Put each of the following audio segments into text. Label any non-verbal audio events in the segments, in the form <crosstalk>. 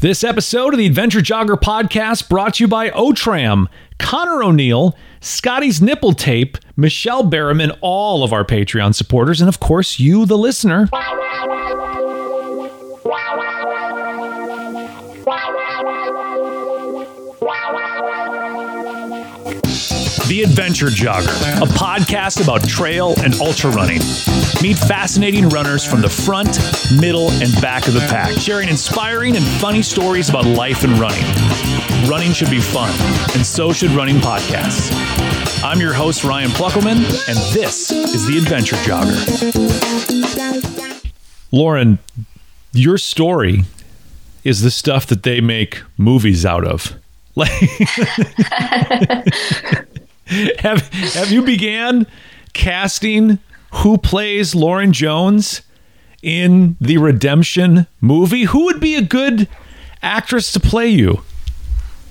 This episode of the Adventure Jogger podcast brought to you by OTRAMM, Conor O'Neill, Scotty's Nipple Tape, Michelle Berryman, all of our Patreon supporters, and of course, you, the listener. The Adventure Jogger, a podcast about trail and ultra running. Meet fascinating runners from the front, middle, and back of the pack, sharing inspiring and funny stories about life and running. Running should be fun, and so should running podcasts. I'm your host, Ryan Pluckelman, and this is The Adventure Jogger. Lauren, your story is the stuff that they make movies out of. <laughs> Like <laughs> <laughs> have have you began casting who plays Lauren Jones in the Redemption movie? Who would be a good actress to play you?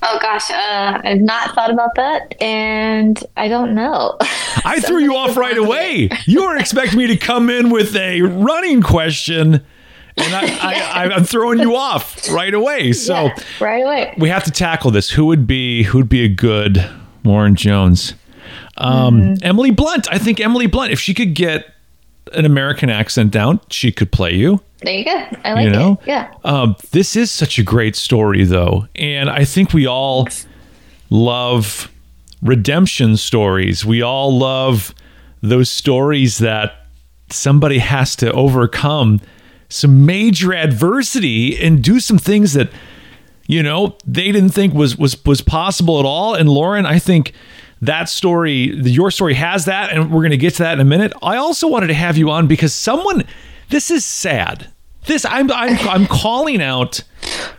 Oh gosh, uh, I've not thought about that, and I don't know. I <laughs> threw you off right away. <laughs> You were expecting me to come in with a running question and I, I, I'm throwing you off right away. So Yeah, right away. we have to tackle this. Who would be who would be a good Lauren Jones? Um, Emily Blunt. I think Emily Blunt. If she could get an American accent down, she could play you. There you go. I like you know, it. Yeah. Um, this is such a great story, though, and I think we all love redemption stories. We all love those stories that somebody has to overcome some major adversity and do some things that you know they didn't think was was was possible at all. And Lauren I think that story your story has that and we're going to get to that in a minute. I also wanted to have you on because someone this is sad. This I'm I'm <laughs> I'm calling out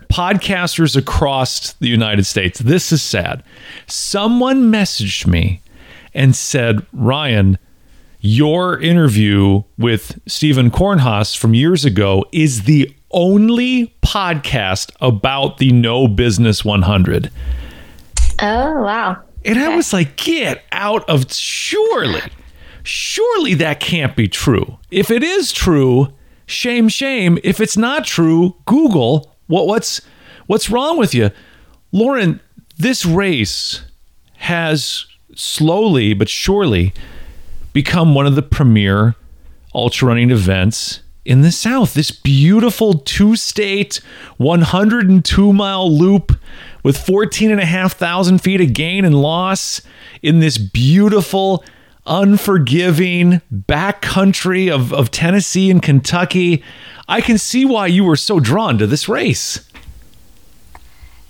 podcasters across the United States. This is sad. Someone messaged me and said Ryan your interview with Stephen Kornhaus from years ago is the only podcast about the No Business 100. Oh wow. And I was like, get out of surely, surely that can't be true. If it is true, shame, shame. If it's not true, Google what what's what's wrong with you. Lauren, this race has slowly but surely become one of the premier ultra running events in the South. This beautiful two state, 102 mile loop with 14,500 feet of gain and loss in this beautiful, unforgiving backcountry of, of Tennessee and Kentucky. I can see why you were so drawn to this race.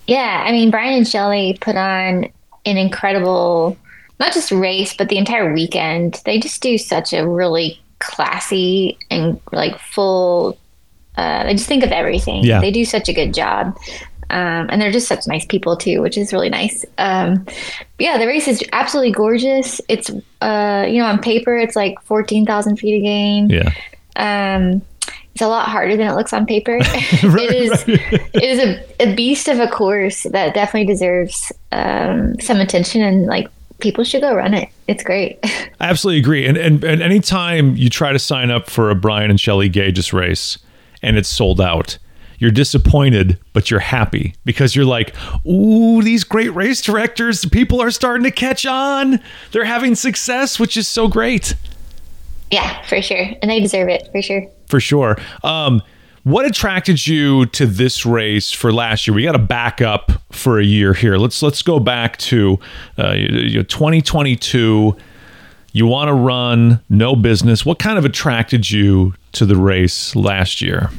Yeah, I mean Brian and Shelley put on an incredible not just race, but the entire weekend. They just do such a really classy and like full uh they just think of everything. Yeah. They do such a good job. Um, and they're just such nice people too, which is really nice. Um, yeah, the race is absolutely gorgeous. It's uh, you know, on paper it's like fourteen thousand feet a gain. Yeah. Um, it's a lot harder than it looks on paper. <laughs> <laughs> it is it is a, a beast of a course that definitely deserves um, some attention and like people should go run it. It's great. <laughs> I absolutely agree. And, and and anytime you try to sign up for a Brian and Shelley Gages race and it's sold out, you're disappointed, but you're happy because you're like, ooh, these great race directors, people are starting to catch on. They're having success, which is so great. yeah, for sure, and they deserve it for sure. For sure. Um, what attracted you to this race for last year? We got to back up for a year here. Let's let's go back to uh, 2022. You want to run no business. What kind of attracted you to the race last year?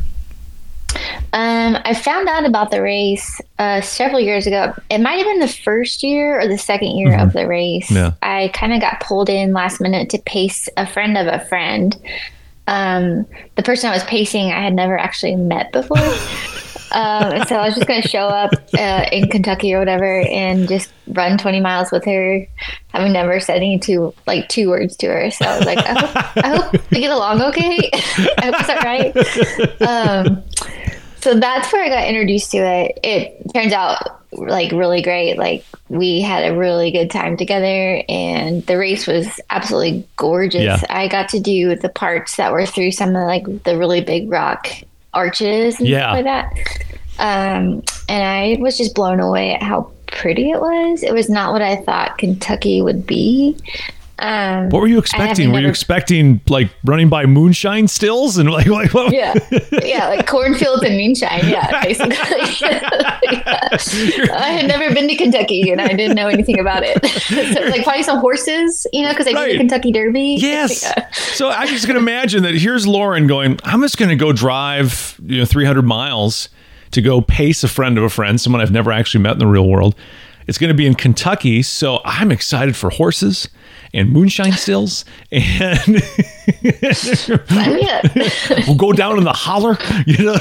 Um, I found out about the race uh, several years ago. It might have been the first year or the second year mm-hmm. of the race. Yeah. I kind of got pulled in last minute to pace a friend of a friend. Um, the person I was pacing, I had never actually met before. <laughs> um, and so I was just going to show up uh, in Kentucky or whatever and just run 20 miles with her, having never said any two, like two words to her. So I was like, I hope, I hope we get along okay. <laughs> I hope it's all right. Um, so that's where I got introduced to it. It turns out like really great. Like we had a really good time together and the race was absolutely gorgeous. Yeah. I got to do the parts that were through some of like the really big rock arches and yeah. stuff like that. Um, and I was just blown away at how pretty it was. It was not what I thought Kentucky would be. Um, what were you expecting? Were never... you expecting like running by moonshine stills <laughs> and like, like what? yeah, <laughs> yeah, like cornfields and moonshine. Yeah, <laughs> basically. yeah. I had never been to Kentucky and I didn't know anything about it. so like probably some horses, you know, because I right. did the Kentucky Derby. Yes. Yeah. So I just can imagine that here's Lauren going. I'm just going to go drive you know 300 miles to go pace a friend of a friend, someone I've never actually met in the real world. It's going to be in Kentucky, so I'm excited for horses and moonshine stills, and <laughs> we'll go down in the holler. You know,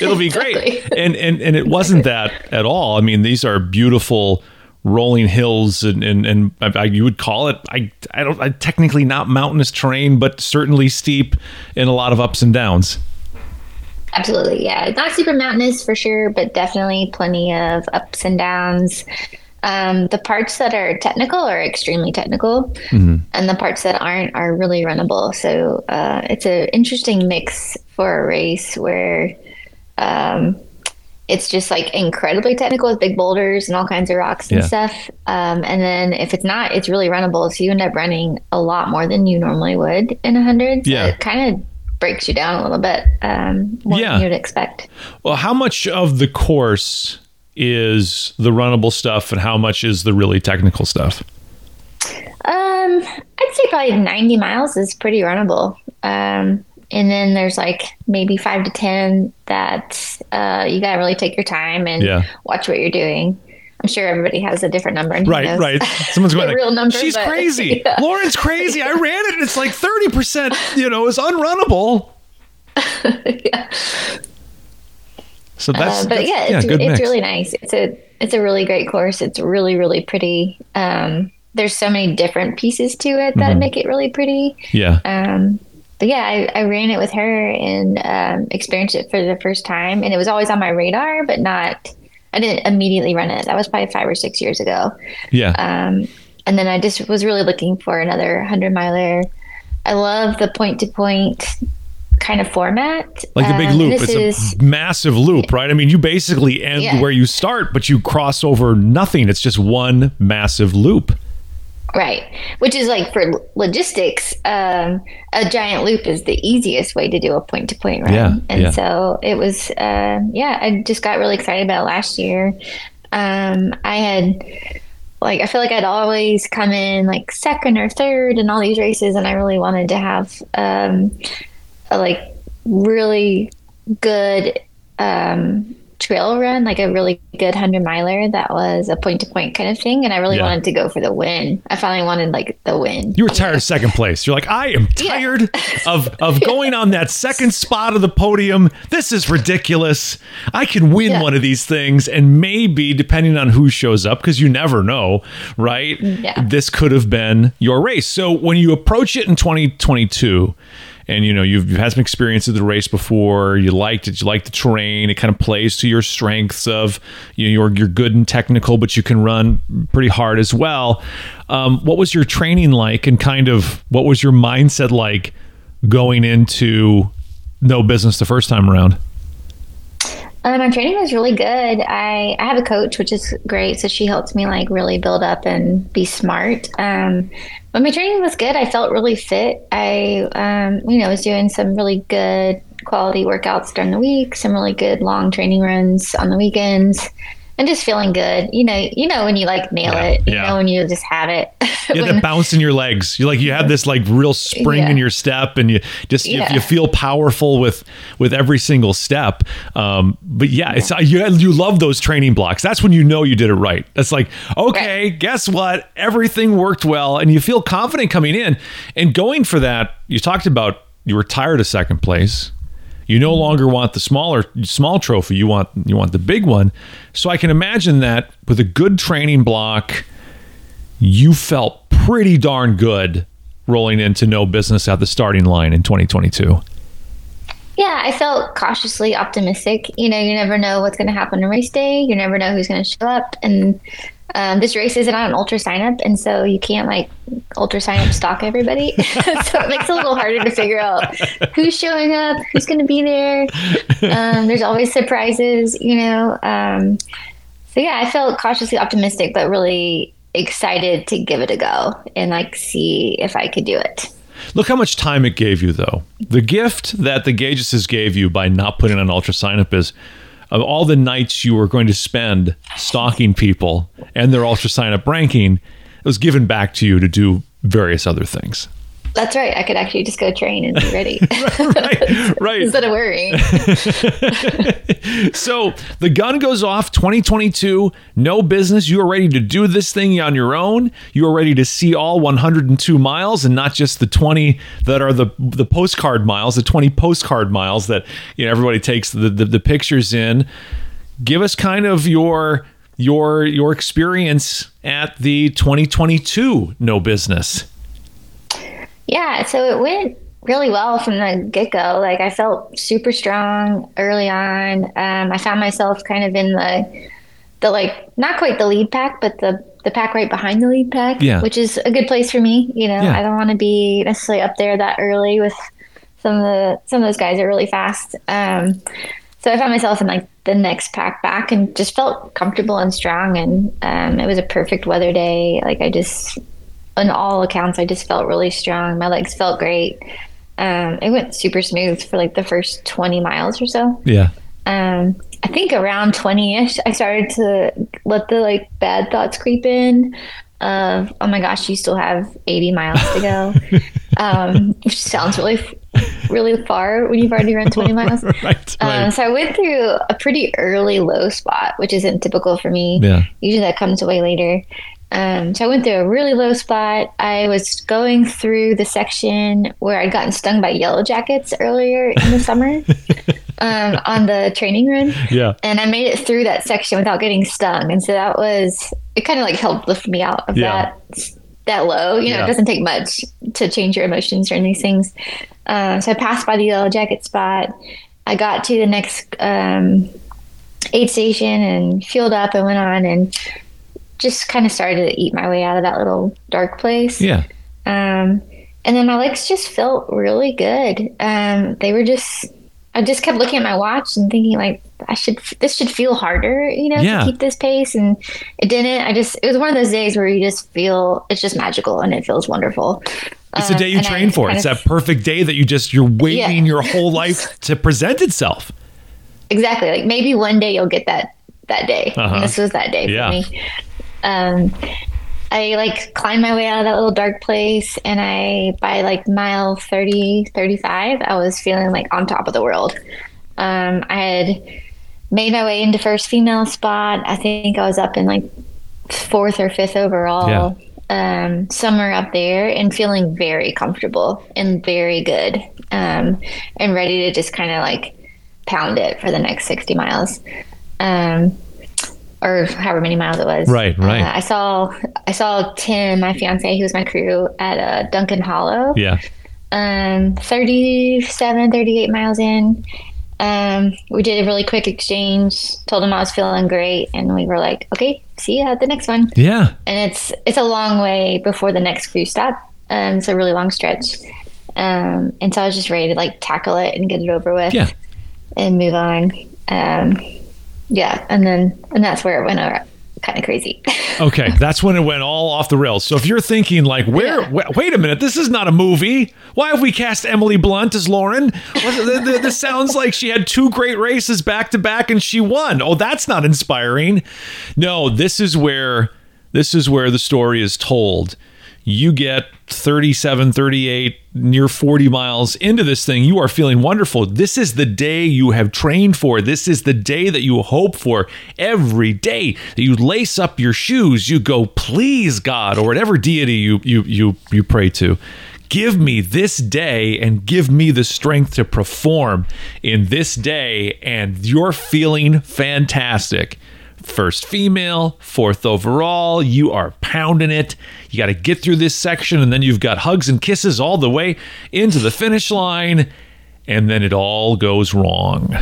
it'll be great. And and and it wasn't that at all. I mean, these are beautiful rolling hills and and, and I, you would call it I I don't I, technically not mountainous terrain but certainly steep and a lot of ups and downs. Absolutely, yeah. Not super mountainous for sure, but definitely plenty of ups and downs. Um, the parts that are technical are extremely technical, mm-hmm. and the parts that aren't are really runnable. So uh, it's an interesting mix for a race where um, it's just like incredibly technical with big boulders and all kinds of rocks and yeah. stuff. Um, and then if it's not, it's really runnable. So you end up running a lot more than you normally would in a hundred. So yeah. it kind of breaks you down a little bit um, more yeah. than you'd expect. Well, how much of the course is the runnable stuff and how much is the really technical stuff? Um, I'd say probably 90 miles is pretty runnable. Um, and then there's like maybe five to 10 that uh, you got to really take your time and yeah. watch what you're doing. I'm sure everybody has a different number. right, right. <laughs> Someone's going like, real number. She's but, crazy. <laughs> Yeah. Lauren's crazy. I ran it and it's like 30%, you know, is unrunnable. <laughs> yeah. So that's, uh, but that's, yeah, it's, yeah, it's really nice. It's a it's a really great course. It's really really pretty. Um, there's so many different pieces to it that mm-hmm. make it really pretty. Yeah. Um, but yeah, I, I ran it with her and um, experienced it for the first time, and it was always on my radar, but not. I didn't immediately run it. That was probably five or six years ago. Yeah. Um, and then I just was really looking for another hundred miler. I love the point to point kind of format. Like the big um, loop. It's is, a massive loop, right? I mean, you basically end yeah. where you start, but you cross over nothing. It's just one massive loop. Right. Which is like for logistics, um, a giant loop is the easiest way to do a point to point run. Yeah, and yeah. so it was, uh, yeah, I just got really excited about last year. Um, I had, like I feel like I'd always come in like second or third in all these races, and I really wanted to have um, like really good um, trail run, like a really good hundred miler that was a point to point kind of thing. And I really yeah. wanted to go for the win. I finally wanted like the win. You were tired of second place. You're like, I am tired yeah. of of <laughs> going on that second spot of the podium. This is ridiculous. I can win yeah. one of these things, and maybe depending on who shows up, because you never know, right? Yeah. This could have been your race. So when you approach it in 2022 and you know you've, you've had some experience of the race before. You liked it. You like the terrain. It kind of plays to your strengths of you know you're, you're good and technical but you can run pretty hard as well. Um, what was your training like and kind of what was your mindset like going into no business the first time around uh, my training was really good. I, I have a coach, which is great. So she helps me like really build up and be smart. Um, but my training was good. I felt really fit. I, um, you know, was doing some really good quality workouts during the week, some really good long training runs on the weekends and just feeling good. You know, you know when you like nail Yeah, it. You yeah. know when you just have it. You have <laughs> that bounce in your legs. You like you have this like real spring Yeah. in your step, and you just you, you feel powerful with with every single step. Um, but yeah, it's you you love those training blocks. That's when you know you did it right. That's like okay, guess what? Everything worked well, and you feel confident coming in and going for that. You talked about you were tired of second place. You no longer want the smaller small trophy. You want you want the big one. So I can imagine that with a good training block, you felt pretty darn good rolling into no business at the starting line in 2022. Yeah, I felt cautiously optimistic. You know, you never know what's going to happen on race day. You never know who's going to show up. And um, this race isn't on an ultra sign up. And so you can't like ultra sign up stalk everybody. <laughs> so it makes it a little harder to figure out who's showing up, who's going to be there. Um, there's always surprises, you know. Um, so yeah, I felt cautiously optimistic, but really excited to give it a go and like see if I could do it. Look how much time it gave you, though. The gift that the Gageses gave you by not putting on ultra sign up is of all the nights you were going to spend stalking people and their ultra sign up ranking, it was given back to you to do various other things. That's right. I could actually just go train and be <laughs> ready Right, right. <laughs> instead of worrying. <laughs> So the gun goes off 2022, no business. You are ready to do this thing on your own. You are ready to see all 102 miles and not just the 20 that are the the postcard miles, the 20 postcard miles that you know everybody takes the, the, the pictures in. Give us kind of your your your experience at the 2022 no business. Yeah, so it went really well from the get go. Like I felt super strong early on. Um, I found myself kind of in the the like not quite the lead pack, but the the pack right behind the lead pack, Yeah. which is a good place for me. You know, Yeah. I don't want to be necessarily up there that early with some of the some of those guys are really fast. Um, so I found myself in like the next pack back and just felt comfortable and strong. And um, it was a perfect weather day. Like I just, on all accounts, I just felt really strong. My legs felt great. Um, it went super smooth for like the first 20 miles or so. Yeah. Um, I think around 20 ish, I started to let the like bad thoughts creep in of, oh my gosh, you still have 80 miles to go. <laughs> um, which sounds really, really far when you've already run 20 miles. <laughs> Right. Um, right. so I went through a pretty early low spot, which isn't typical for me. Yeah. Usually that comes way later. Um, so I went through a really low spot. I was going through the section where I'd gotten stung by yellow jackets earlier in the summer <laughs> um, on the training run. Yeah. And I made it through that section without getting stung. And so that was, it kind of like helped lift me out of Yeah. that that low. You know, Yeah. it doesn't take much to change your emotions during these things. Um, so I passed by the yellow jacket spot. I got to the next um, aid station and fueled up and went on and just kind of started to eat my way out of that little dark place. Yeah. Um, and then my legs just felt really good. Um, they were just, I just kept looking at my watch and thinking like, I should, this should feel harder, you know, Yeah. to keep this pace. And it didn't. I just, it was one of those days where you just feel, it's just magical and it feels wonderful. It's the Um, day you I train for. It's of- that perfect day that you just you're waiting Yeah. your whole life <laughs> to present itself. exactly like maybe one day you'll get that that day Uh-huh. this was that day Yeah. for me um i like climbed my way out of that little dark place and i by like mile 30 35 i was feeling like on top of the world. Um i had made my way into first female spot. I think i was up in like fourth or fifth overall um somewhere up there and feeling very comfortable and very good um and ready to just kind of like pound it for the next 60 miles. Um or however many miles it was Right, right. Uh, i saw i saw tim my fiance who was my crew at uh, duncan hollow Yeah. um 37 38 miles in um we did a really quick exchange told him i was feeling great and we were like okay see you at the next one Yeah. and it's it's a long way before the next crew stop. Um, it's a really long stretch, um, and so I was just ready to like tackle it and get it over with, Yeah. and move on. Um, yeah, and then and that's where it went over, kind of crazy. <laughs> okay, that's when it went all off the rails. So if you're thinking like, where? Yeah. Wait, wait a minute, this is not a movie. Why have we cast Emily Blunt as Lauren? What- th- th- This sounds like she had two great races back to back and she won. Oh, that's not inspiring. No, this is where this is where the story is told. You get 37, 38, near 40 miles into this thing. You are feeling wonderful. This is the day you have trained for. This is the day that you hope for every day that you lace up your shoes. You go, please, God, or whatever deity you, you, you, you pray to. Give me this day and give me the strength to perform in this day. And you're feeling fantastic first female, fourth overall. You are pounding it. You got to get through this section, and then you've got hugs and kisses all the way into the finish line, and then it all goes wrong.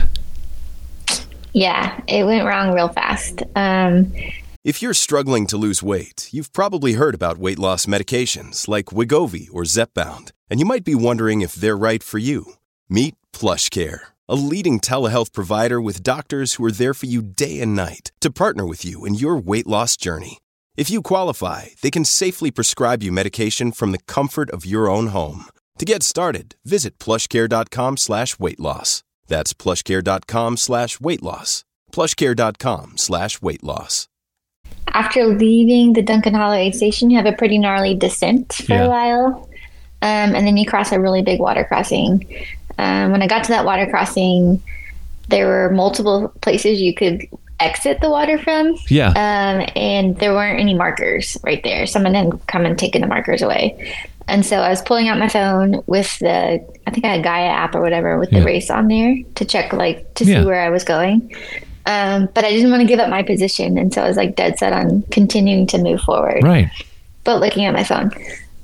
yeah, it went wrong real fast. Um, If you're struggling to lose weight, you've probably heard about weight loss medications like Wegovy or Zepbound, and you might be wondering if they're right for you. Meet PlushCare, a leading telehealth provider with doctors who are there for you day and night to partner with you in your weight loss journey. If you qualify, they can safely prescribe you medication from the comfort of your own home. To get started, visit plushcare.com slash weight loss. That's plushcare.com slash weight loss. plushcare.com slash weight loss. after leaving the Duncan Hollow aid station, you have a pretty gnarly descent for Yeah. a while. Um, and then you cross a really big water crossing. Um, when I got to that water crossing, there were multiple places you could exit the water from. Yeah. Um, and there weren't any markers right there. Someone had come and taken the markers away. And so I was pulling out my phone with the, I think I had Gaia app or whatever with Yeah. the race on there to check, like, to Yeah. see where I was going. Um, but I didn't want to give up my position. And so I was like dead set on continuing to move forward, Right. but looking at my phone.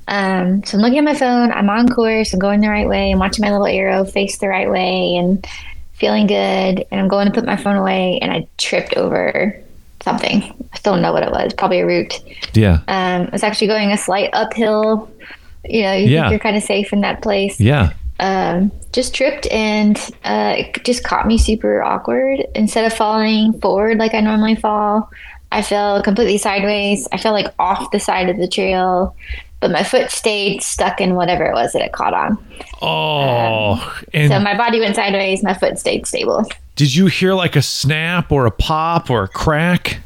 Um, so I'm looking at my phone. I'm on course. I'm going the right way. I'm watching my little arrow face the right way and feeling good. And I'm going to put my phone away and I tripped over something. I still don't know what it was. Probably a root. Yeah. Um, I was actually going a slight uphill. You know, you Yeah. think you're kind of safe in that place Yeah. um, just tripped and uh, it just caught me super awkward. Instead of falling forward like I normally fall, I fell completely sideways. I fell like off the side of the trail, but my foot stayed stuck in whatever it was that it caught on. Oh, and So my body went sideways, my foot stayed stable. did you hear like a snap or a pop or a crack?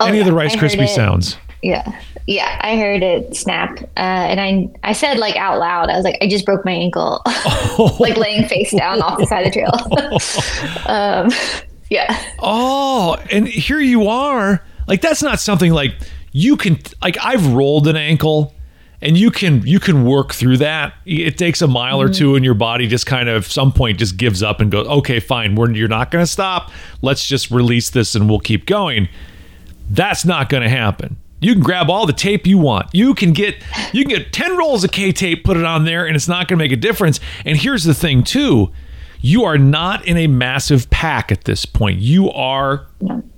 Oh, Any of the Rice Krispie sounds? Yeah. Yeah, I heard it snap. Uh, and I I said like out loud, I was like, I just broke my ankle. <laughs> like laying face down off the side of the trail. <laughs> um, yeah. Oh, and here you are. Like that's not something like you can like I've rolled an ankle and you can you can work through that. It takes a mile or mm-hmm. two and your body just kind of some point just gives up and goes, "Okay, fine. We're you're not going to stop. Let's just release this and we'll keep going." That's not going to happen. You can grab all the tape you want. You can get you can get 10 rolls of K-tape, put it on there and it's not going to make a difference. And here's the thing too. You are not in a massive pack at this point. You are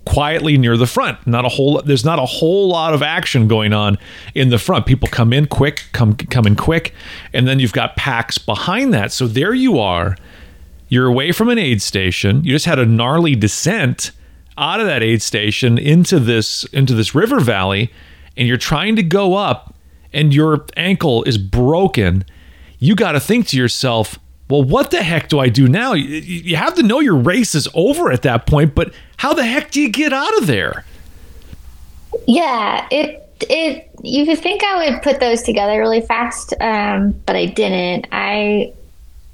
quietly near the front. Not a whole there's not a whole lot of action going on in the front. People come in quick, come come in quick, and then you've got packs behind that. So there you are. You're away from an aid station. You just had a gnarly descent out of that aid station into this into this river valley and you're trying to go up and your ankle is broken. You got to think to yourself, well, what the heck do I do now? You- have to know your race is over at that point, but how the heck do you get out of there? Yeah, it it you would think I would put those together really fast, um, but I didn't. I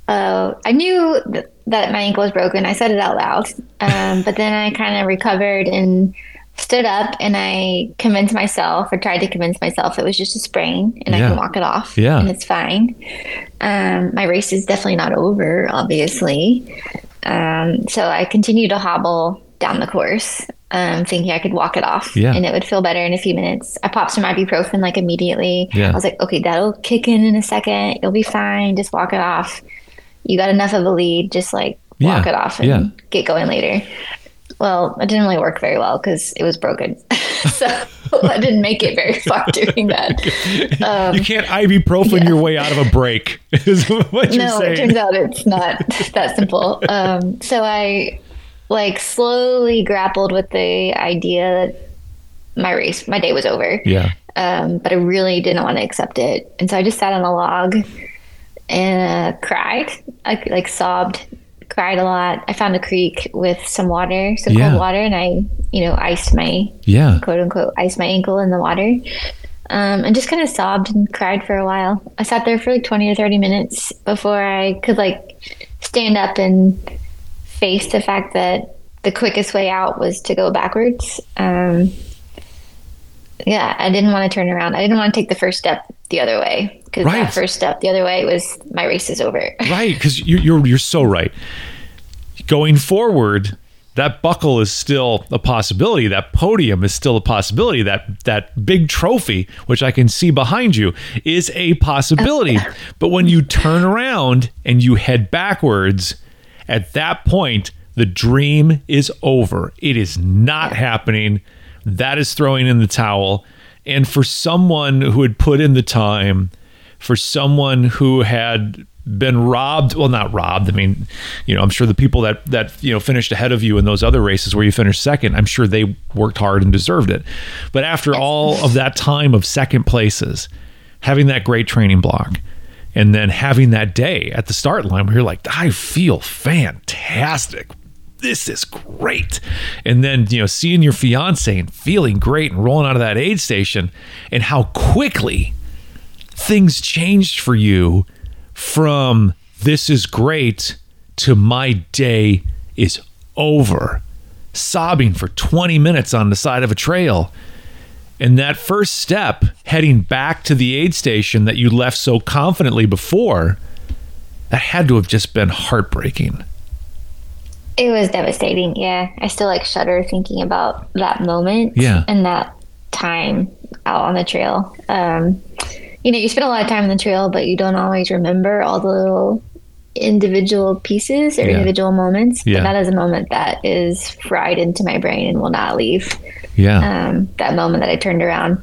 uh, I knew th- that my ankle was broken. I said it out loud, um, but then I kind of recovered and stood up, and I convinced myself, or tried to convince myself, it was just a sprain, and Yeah. I can walk it off, Yeah. and it's fine. Um, my race is definitely not over, obviously. Um, so I continued to hobble down the course, um, thinking I could walk it off Yeah. and it would feel better in a few minutes. I popped some ibuprofen like immediately. Yeah. I was like, okay, that'll kick in in a second. You'll be fine. Just walk it off. You got enough of a lead. Just like walk Yeah. it off and Yeah. get going later. Well, it didn't really work very well because it was broken. <laughs> so <laughs> I didn't make it very <laughs> far doing that. Um, you can't ibuprofen your way out of a break, is what you're no, saying. it turns out it's not that simple. Um, so I like slowly grappled with the idea that my race, my day was over. Yeah. Um, but I really didn't want to accept it, and so I just sat on a log and uh, cried. I like sobbed, cried a lot. I found a creek with some water, some Yeah. cold water, and I, you know, iced my Yeah. quote unquote iced my ankle in the water. Um, and just kind of sobbed and cried for a while. I sat there for like 20 or 30 minutes before I could like stand up and face the fact that the quickest way out was to go backwards. Um, yeah, I didn't want to turn around. I didn't want to take the first step the other way because Right. that first step the other way was my race is over. <laughs> Right, because you, you're you're so right. Going forward, that buckle is still a possibility. That podium is still a possibility. That that big trophy, which I can see behind you, is a possibility. <laughs> but when you turn around and you head backwards, at that point, the dream is over. It is not happening. That is throwing in the towel. And for someone who had put in the time, for someone who had been robbed well not robbed i mean you know i'm sure the people that that you know finished ahead of you in those other races where you finished second i'm sure they worked hard and deserved it. But after all of that time of second places having that great training block and then having that day at the start line where you're like i feel fantastic this is great. And then, you know, seeing your fiance and feeling great and rolling out of that aid station and how quickly things changed for you from this is great to my day is over. Sobbing for 20 minutes on the side of a trail. And that first step, heading back to the aid station that you left so confidently before, that had to have just been heartbreaking. It was devastating. Yeah. I still like shudder thinking about that moment Yeah. and that time out on the trail. Um, you know, you spend a lot of time on the trail, but you don't always remember all the little individual pieces or Yeah. individual moments. Yeah. But that is a moment that is fried into my brain and will not leave. Yeah. Um, that moment that I turned around.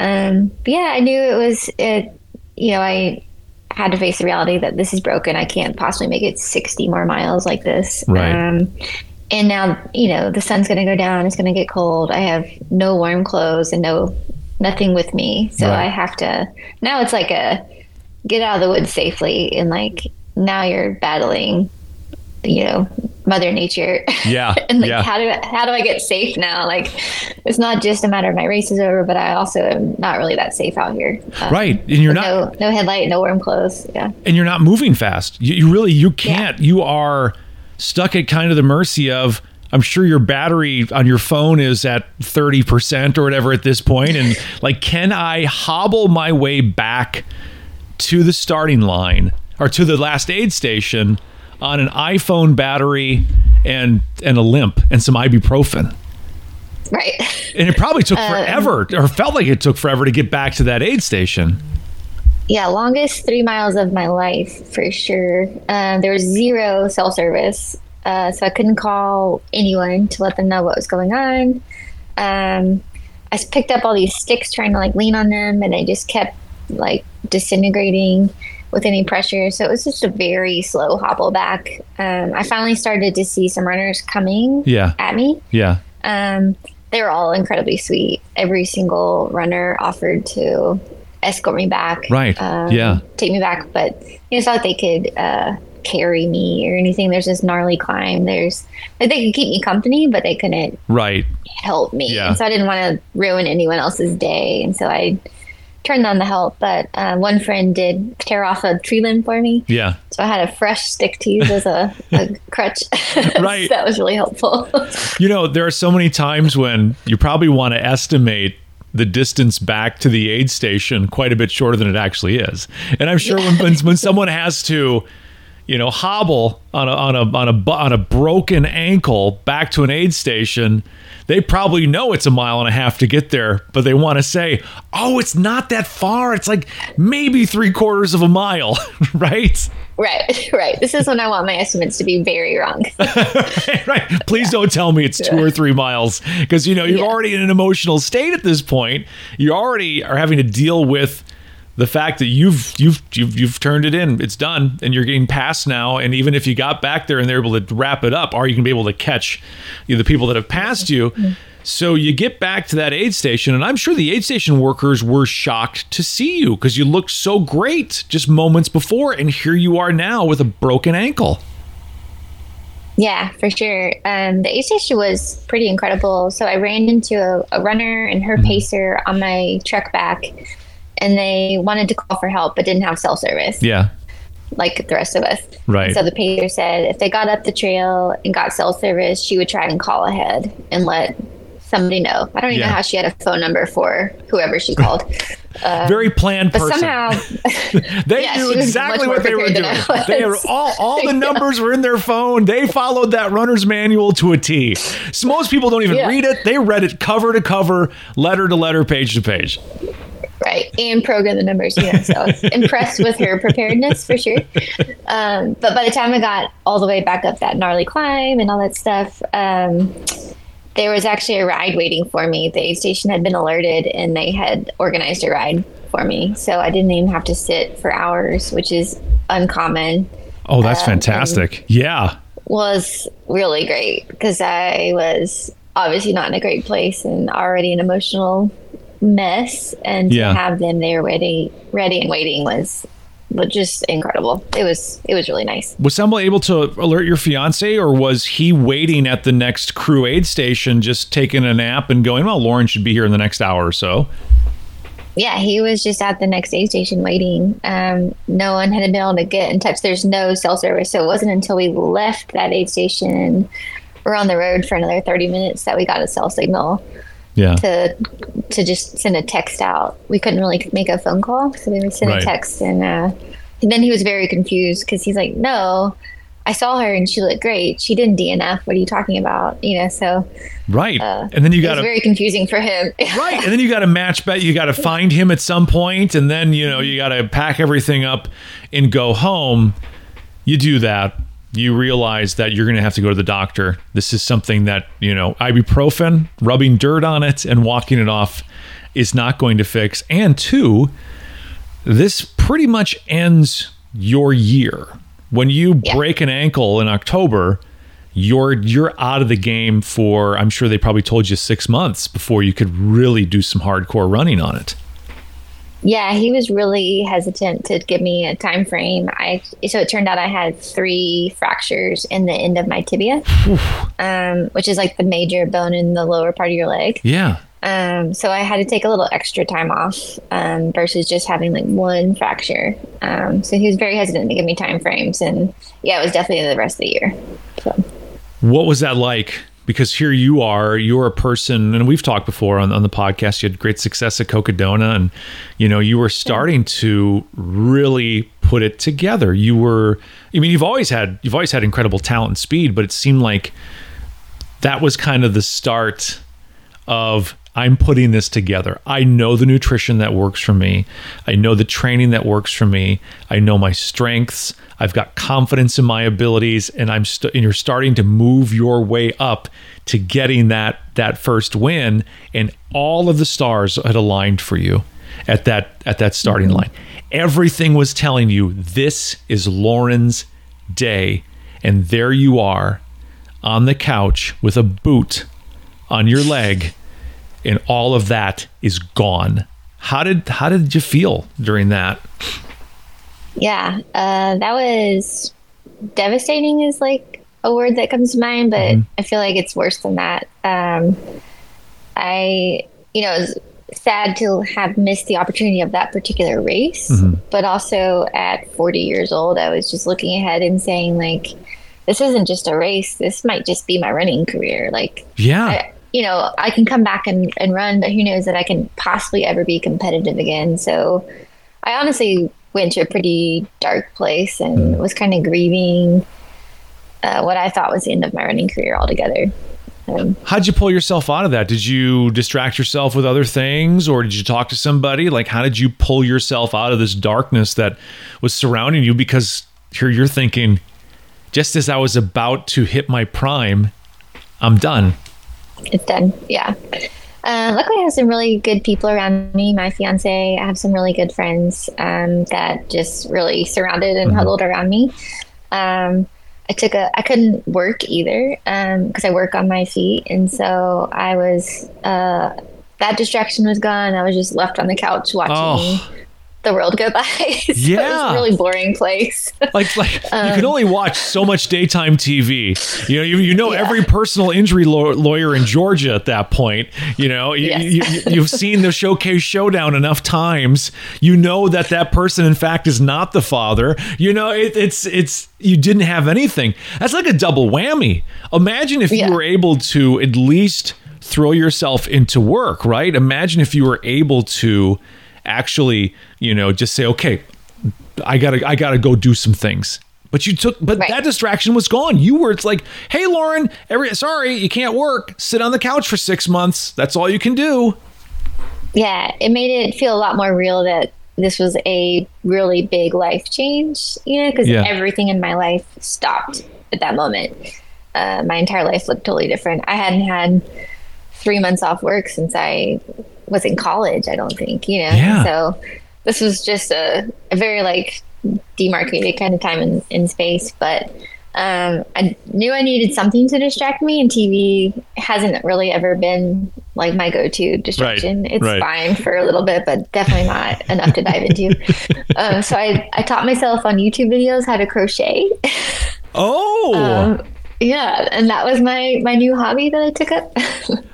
Um, yeah, I knew it was it. You know, I had to face the reality that this is broken. I can't possibly make it 60 more miles like this. Right. Um, and now, you know, the sun's going to go down. It's going to get cold. I have no warm clothes and no nothing with me. So Right. I have to. Now it's like a get out of the woods safely, and like now you're battling, you know, Mother Nature. <laughs> Yeah. and like yeah. how do I, how do I get safe now? Like it's not just a matter of my race is over, but I also am not really that safe out here. Um, right. And you're not no no headlight, no warm clothes. Yeah. and you're not moving fast. You, you really you can't. You are stuck at kind of the mercy of I'm sure your battery on your phone is at 30% or whatever at this point and <laughs> like can I hobble my way back to the starting line or to the last aid station on an iPhone battery and and a limp and some ibuprofen. Right. And it probably took Um, forever or felt like it took forever to get back to that aid station. yeah, longest three miles of my life for sure. Um, there was zero cell service, uh, so I couldn't call anyone to let them know what was going on. Um, I picked up all these sticks trying to like lean on them, and I just kept like disintegrating with any pressure. So it was just a very slow hobble back. Um, I finally started to see some runners coming Yeah. at me. Yeah. Um, they were all incredibly sweet. Every single runner offered to escort me back. Right. Um, Yeah. Take me back, but you know, it's not like they could uh, carry me or anything. There's this gnarly climb. There's like they could keep me company, but they couldn't Right. help me. Yeah. And so I didn't want to ruin anyone else's day, and so I turned on the help. But uh, one friend did tear off a tree limb for me, Yeah. so I had a fresh stick to use as a, a <laughs> crutch. <laughs> Right. <laughs> that was really helpful. You know, there are so many times when you probably want to estimate the distance back to the aid station quite a bit shorter than it actually is. And I'm sure when, when when someone has to, you know, hobble on a on a on a on a broken ankle back to an aid station, they probably know it's a mile and a half to get there, but they want to say, "Oh, it's not that far. It's like maybe three quarters of a mile," <laughs> right? Right, <laughs> right. This is when I want my estimates to be very wrong. <laughs> right. Please don't tell me it's two or three miles because you know you're Yeah. already in an emotional state at this point. You already are having to deal with the fact that you've you've you've you've turned it in, it's done, and you're getting past now. And even if you got back there and they're able to wrap it up, are you gonna be able to catch you know, the people that have passed you? So you get back to that aid station, and I'm sure the aid station workers were shocked to see you because you looked so great just moments before, and here you are now with a broken ankle. Yeah, for sure. Um, the aid station was pretty incredible. So I ran into a, a runner and her pacer on my truck back, and they wanted to call for help but didn't have cell service Yeah. like the rest of us. Right. So the pacer said if they got up the trail and got cell service, she would try and call ahead and let somebody know. I don't even Yeah. know how she had a phone number for whoever she called. <laughs> Very planned But person. somehow, <laughs> They Yeah, knew exactly what they were doing. They was. all all the <laughs> Yeah. numbers were in their phone. They followed that runner's manual to a T. So most people don't even Yeah. read it. They read it cover to cover, letter to letter, page to page. right, and program the numbers. You know, so I was impressed with her preparedness for sure. Um, but by the time I got all the way back up that gnarly climb and all that stuff, um, there was actually a ride waiting for me. The aid station had been alerted, and they had organized a ride for me, so I didn't even have to sit for hours, which is uncommon. Oh, that's Um, fantastic. Yeah. was really great because I was obviously not in a great place and already an emotional mess. And Yeah. to have them there ready, ready and waiting was, was just incredible. It was, it was really nice. Was somebody able to alert your fiance, or was he waiting at the next crew aid station, just taking a nap and going, "Well, Lauren should be here in the next hour or so"? Yeah, he was just at the next aid station waiting. Um, no one had been able to get in touch. There's no cell service, so it wasn't until we left that aid station, we're on the road for another 30 minutes that we got a cell signal. Yeah. to to just send a text out. We couldn't really make a phone call, so we sent Right. a text, and, uh, and then he was very confused because he's like, "No, I saw her and she looked great. She didn't DNF. What are you talking about?" You know, so Right. and then you it got was to very confusing for him. <laughs> right and then you got to match bet you got to find him at some point and then you know you got to pack everything up and go home you do that you realize that you're going to have to go to the doctor this is something that you know ibuprofen rubbing dirt on it and walking it off is not going to fix and two this pretty much ends your year when you Yeah. break an ankle in october you're you're out of the game for I'm sure they probably told you 6 months before you could really do some hardcore running on it. Yeah, he was really hesitant to give me a time frame. I so it turned out I had three fractures in the end of my tibia, um, which is like the major bone in the lower part of your leg. Yeah. Um, so I had to take a little extra time off um, versus just having like one fracture. Um, so he was very hesitant to give me time frames, and yeah, it was definitely the rest of the year. So What was that like? Because here you are, you're a person, and we've talked before on, on the podcast. You had great success at Cocodona, and you know you were starting to really put it together. You were, I mean, you've always had you've always had incredible talent and speed, but it seemed like that was kind of the start of I'm putting this together. I know the nutrition that works for me. I know the training that works for me. I know my strengths. I've got confidence in my abilities, and I'm st- and you're starting to move your way up to getting that that first win, and all of the stars had aligned for you at that at that starting mm-hmm. line. Everything was telling you this is Lauren's day, and there you are on the couch with a boot on your leg and all of that is gone. How did how did you feel during that? yeah, uh, that was devastating. Is like a word that comes to mind, but I feel like it's worse than that. Um, I, you know, it was sad to have missed the opportunity of that particular race, but also at 40 years old, I was just looking ahead and saying like, this isn't just a race. This might just be my running career. Like, Yeah. I, you know, I can come back and, and run, but who knows that I can possibly ever be competitive again. So I honestly went to a pretty dark place and was kind of grieving uh, what I thought was the end of my running career altogether. Um, How'd you pull yourself out of that? Did you distract yourself with other things or did you talk to somebody? Like how did you pull yourself out of this darkness that was surrounding you because here you're thinking just as I was about to hit my prime, I'm done. It's done. Yeah. Uh, luckily, I have some really good people around me. My fiance, I have some really good friends um, that just really surrounded and mm-hmm. huddled around me. Um, I took a, I couldn't work either because um, I work on my feet. And so I was, uh, that distraction was gone. I was just left on the couch watching. Oh the world go by. <laughs> so yeah, a really boring place. <laughs> like, like um, you can only watch so much daytime TV. You know, you, you know yeah. every personal injury law- lawyer in Georgia at that point. You know, you, yes. you, have seen the showcase showdown enough times. You know that that person, in fact, is not the father. You know, it, it's it's you didn't have anything. That's like a double whammy. Imagine if yeah. you were able to at least throw yourself into work, right? Imagine if you were able to actually, you know, just say, okay, I gotta, I gotta go do some things. But you took, but right. that distraction was gone. You were, it's like, hey, Lauren, every, sorry, you can't work. Sit on the couch for six months. That's all you can do. Yeah, it made it feel a lot more real that this was a really big life change, you know, because yeah. everything in my life stopped at that moment. Uh, my entire life looked totally different. I hadn't had three months off work since I was in college, I don't think, you know. Yeah. So this was just a, a very like demarcated kind of time in, in space. But um, I knew I needed something to distract me, and TV hasn't really ever been like my go-to distraction. Right, it's right. fine for a little bit, but definitely not enough to dive into. <laughs> um, so I, I taught myself on YouTube videos how to crochet. Oh, um, yeah, and that was my my new hobby that I took up. <laughs>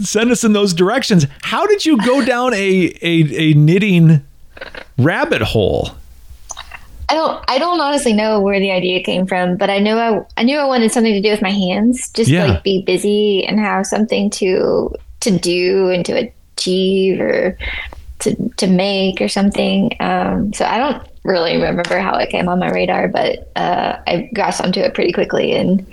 send us in those directions. How did you go down a a, a knitting rabbit hole? I don't I don't honestly know where the idea came from, but I know I I knew I wanted something to do with my hands, just yeah. like be busy and have something to to do and to achieve or to to make or something. Um, so I don't really remember how it came on my radar, but uh, I grasped onto it pretty quickly and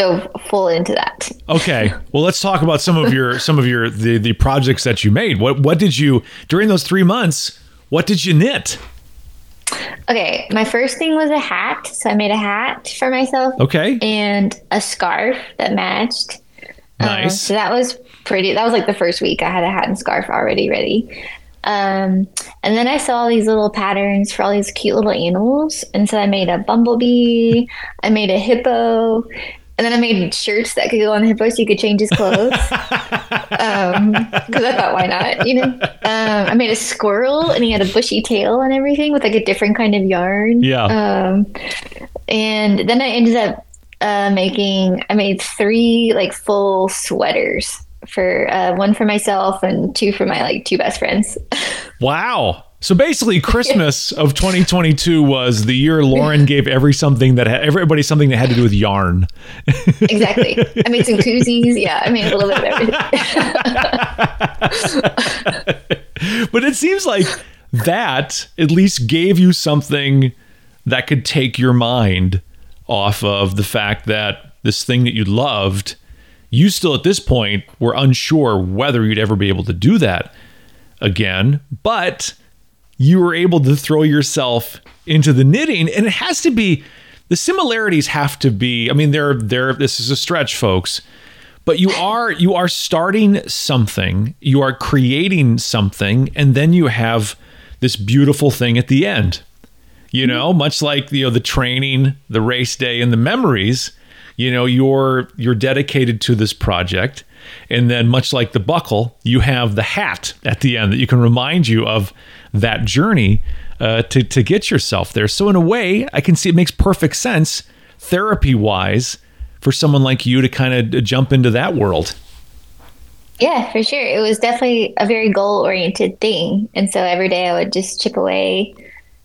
dove full into that. Okay. Well, let's talk about some of your <laughs> some of your the the projects that you made. What what did you during those 3 months, what did you knit? Okay, my first thing was a hat. So I made a hat for myself. Okay. And a scarf that matched. Um, nice. so that was pretty. That was like the first week. I had a hat and scarf already ready. Um, and then I saw these little patterns for all these cute little animals. And so I made a bumblebee, I made a hippo, and then I made shirts that could go on the hippo so you could change his clothes. Because <laughs> um, I thought, why not? You know, um, I made a squirrel and he had a bushy tail and everything with like a different kind of yarn. Yeah. Um, and then I ended up uh, making, I made three like full sweaters for uh, one for myself and two for my like two best friends. <laughs> wow. So basically, Christmas of 2022 was the year Lauren gave every something that had, everybody something that had to do with yarn. exactly. I made some koozies. Yeah, I made a little bit of everything. but it seems like that at least gave you something that could take your mind off of the fact that this thing that you loved you still at this point were unsure whether you'd ever be able to do that again, but you were able to throw yourself into the knitting. And it has to be the similarities have to be I mean they're they're this is a stretch folks but you are you are starting something you are creating something and then you have this beautiful thing at the end. You know much like you know the training the race day and the memories you know you're you're dedicated to this project and then much like the buckle you have the hat at the end that you can remind you of that journey uh, to, to get yourself there so in a way i can see it makes perfect sense therapy wise for someone like you to kind of jump into that world yeah, for sure. It was definitely a very goal oriented thing. And so every day I would just chip away,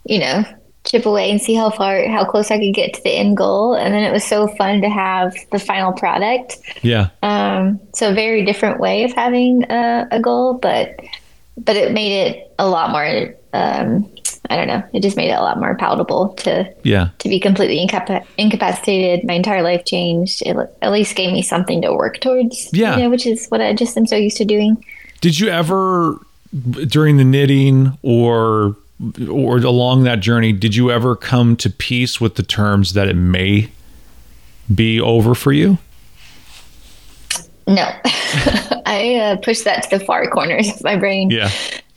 you know, chip away and see how far how close I could get to the end goal. And then it was so fun to have the final product. Yeah. Um, so very different way of having a, a goal, but but it made it a lot more. Um, I don't know. It just made it a lot more palatable to Yeah. to be completely incapa- incapacitated. My entire life changed. It at least gave me something to work towards. Yeah. you know, which is what I just am so used to doing. Did you ever, during the knitting or or along that journey, did you ever come to peace with the terms that it may be over for you? No, <laughs> I uh, pushed that to the far corners of my brain. Yeah.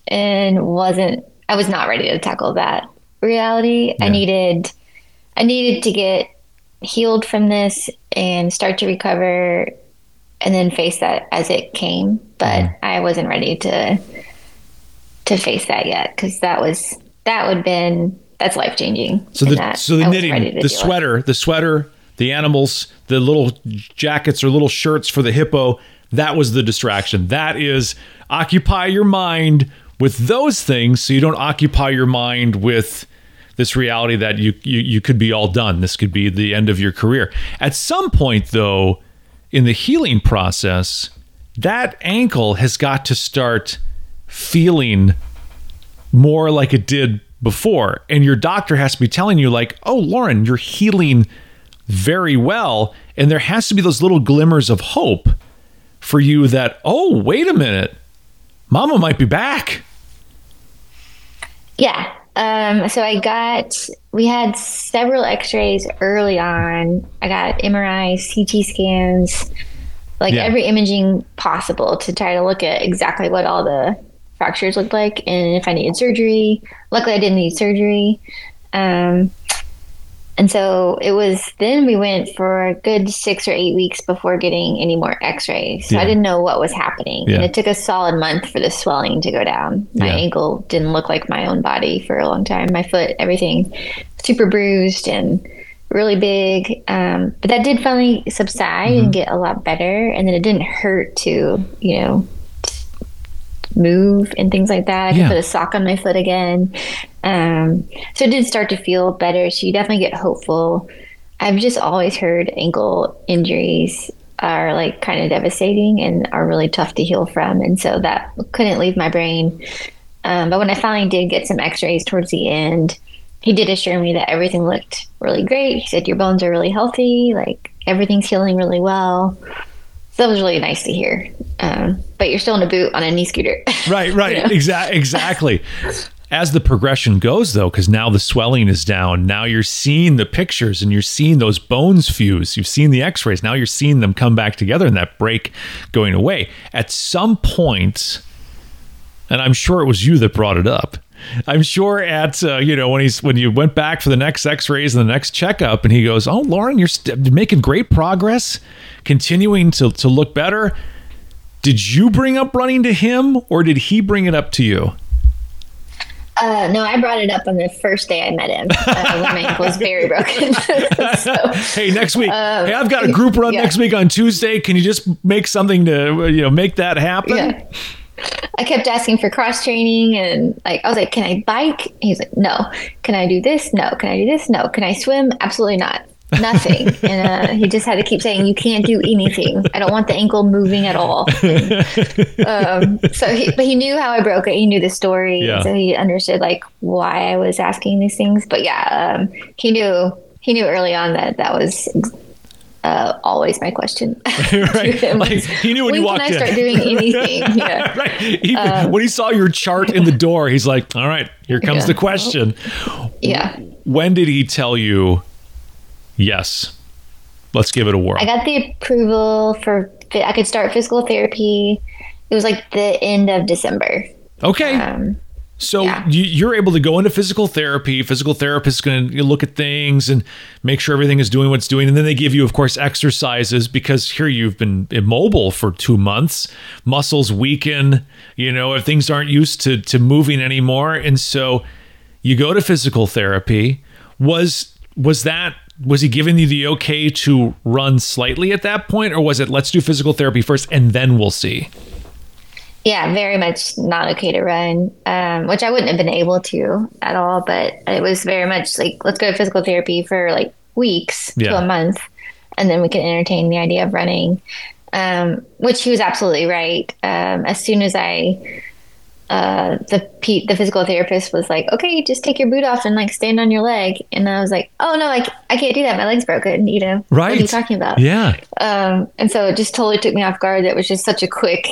and wasn't I was not ready to tackle that reality. I needed I needed to get healed from this and start to recover and then face that as it came, but Mm-hmm. I wasn't ready to to face that yet cuz that was that would been that's life changing. So the so the knitting, the sweater, the sweater, the animals, the little jackets or little shirts for the hippo, that was the distraction. That is occupy your mind with those things so you don't occupy your mind with this reality that you, you you could be all done. This could be the end of your career. At some point though, in the healing process, that ankle has got to start feeling more like it did before. And your doctor has to be telling you, like, oh, Lauren, you're healing very well. And there has to be those little glimmers of hope for you that, oh, wait a minute, mama might be back. Yeah. Um, so I got, we had several x rays early on. I got MRI, CT scans, like Yeah. every imaging possible to try to look at exactly what all the fractures looked like and if I needed surgery. Luckily, I didn't need surgery. Um, and so it was then we went for a good six or eight weeks before getting any more x rays. So Yeah. I didn't know what was happening. Yeah. And it took a solid month for the swelling to go down. My Yeah. ankle didn't look like my own body for a long time. My foot, everything super bruised and really big. Um, but that did finally subside Mm-hmm. and get a lot better. And then it didn't hurt to, you know, move and things like that. I could put a sock on my foot again. Um, so it did start to feel better. So you definitely get hopeful. I've just always heard ankle injuries are like kind of devastating and are really tough to heal from. And so that couldn't leave my brain. Um, but when I finally did get some x rays towards the end, he did assure me that everything looked really great. He said, Your bones are really healthy, like everything's healing really well. That was really nice to hear. Um, but you're still in a boot on a knee scooter. <laughs> Right, right. Yeah. Exactly. Exactly. As the progression goes, though, because now the swelling is down, now you're seeing the pictures and you're seeing those bones fuse. You've seen the x rays. Now you're seeing them come back together and that break going away. At some point, and I'm sure it was you that brought it up. I'm sure at uh, you know when he's when you went back for the next X-rays and the next checkup, and he goes, "Oh, Lauren, you're st- making great progress, continuing to to look better." Did you bring up running to him, or did he bring it up to you? Uh, no, I brought it up on the first day I met him. Uh, when my <laughs> ankle was very broken. <laughs> so, Hey, next week. hey, I've got a group run Um, yeah. next week on Tuesday. Can you just make something to you know make that happen? yeah. I kept asking for cross training and like I was like, Can I bike? He's like, No. Can I do this? No. Can I do this? No. Can I swim? Absolutely not. Nothing. <laughs> and uh, he just had to keep saying, You can't do anything. I don't want the ankle moving at all. <laughs> um, so he but he knew how I broke it. He knew the story. Yeah. So he understood like why I was asking these things. But yeah, um, he knew he knew early on that that was uh, always my question. <laughs> right. Like he knew when, you walked can I in. start doing <laughs> anything? Yeah. <laughs> right. He, when he saw your chart in the door, he's like, "All right, here comes Yeah. the question." Yeah. When did he tell you? Yes, let's give it a whirl. I got the approval for I could start physical therapy. It was like the end of December. okay, Um, so yeah. you, you're able to go into physical therapy. Physical therapist is going to look at things and make sure everything is doing what it's doing, and then they give you, of course, exercises because here you've been immobile for two months. Muscles weaken. You know, if things aren't used to to moving anymore, and so you go to physical therapy. Was was that was he giving you the okay to run slightly at that point, or was it let's do physical therapy first and then we'll see? Yeah, very much not okay to run, um, which I wouldn't have been able to at all. But it was very much like let's go to physical therapy for like weeks Yeah. to a month, and then we can entertain the idea of running. Um, which he was absolutely right. Um, as soon as I uh, the P- the physical therapist was like, "Okay, just take your boot off and like stand on your leg." And I was like, "Oh no, I, I can't do that. My leg's broken." You know, Right. What are you talking about? Yeah. Um, and so it just totally took me off guard. That was just such a quick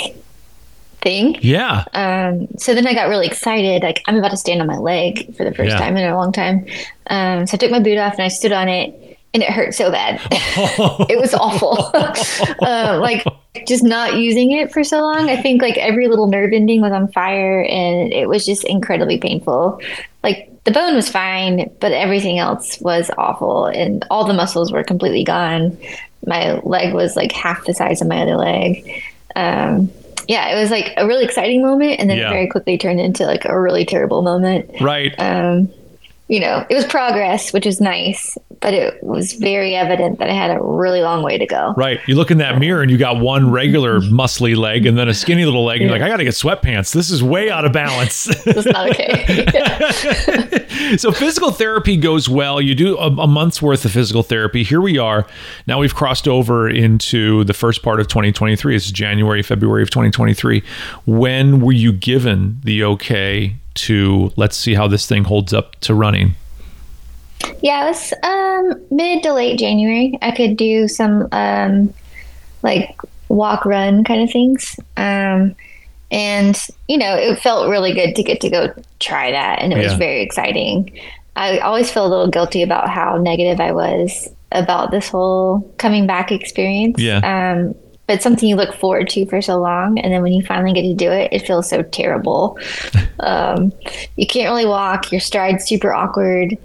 thing. Yeah. Um, so then I got really excited. Like I'm about to stand on my leg for the first Yeah. time in a long time. Um, so I took my boot off and I stood on it, and it hurt so bad. <laughs> it was awful. <laughs> <laughs> uh, like just not using it for so long. I think like every little nerve ending was on fire, and it was just incredibly painful. Like the bone was fine, but everything else was awful, and all the muscles were completely gone. My leg was like half the size of my other leg. Um, yeah, it was like a really exciting moment, and then Yeah. it very quickly turned into like a really terrible moment Right. um, you know, it was progress, which is nice, but it was very evident that I had a really long way to go. Right. You look in that mirror and you got one regular muscly leg and then a skinny little leg. And you're like, I got to get sweatpants. This is way out of balance. <laughs> Not okay. <laughs> so physical therapy goes well. You do a, a month's worth of physical therapy. Here we are. Now we've crossed over into the first part of 2023. It's January, February of 2023. When were you given the okay to let's see how this thing holds up to running? yeah, it was um, mid to late January. I could do some um, like walk run kind of things. Um, and, you know, it felt really good to get to go try that. And it was very exciting. I always feel a little guilty about how negative I was about this whole coming back experience. Yeah. Um, but something you look forward to for so long. And then when you finally get to do it, it feels so terrible. <laughs> um, you can't really walk, your stride's super awkward.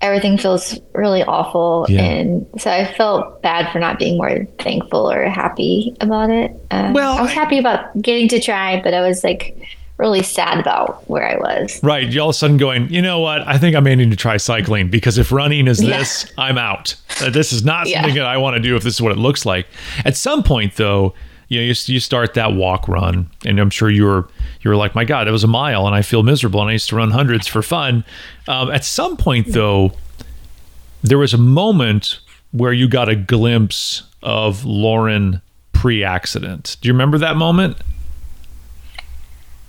Everything feels really awful. Yeah. And so I felt bad for not being more thankful or happy about it. Um, Well, I was happy about getting to try, but I was like really sad about where I was. Right. You all of a sudden going, you know what? I think I may need to try cycling because if running is this, I'm out. Uh, This is not Yeah. something that I want to do if this is what it looks like. At some point, though, you know, you, you start that walk run, and I'm sure you were you were like, my God, it was a mile, and I feel miserable, and I used to run hundreds for fun. Um, at some point, though, there was a moment where you got a glimpse of Lauren pre-accident. Do you remember that moment?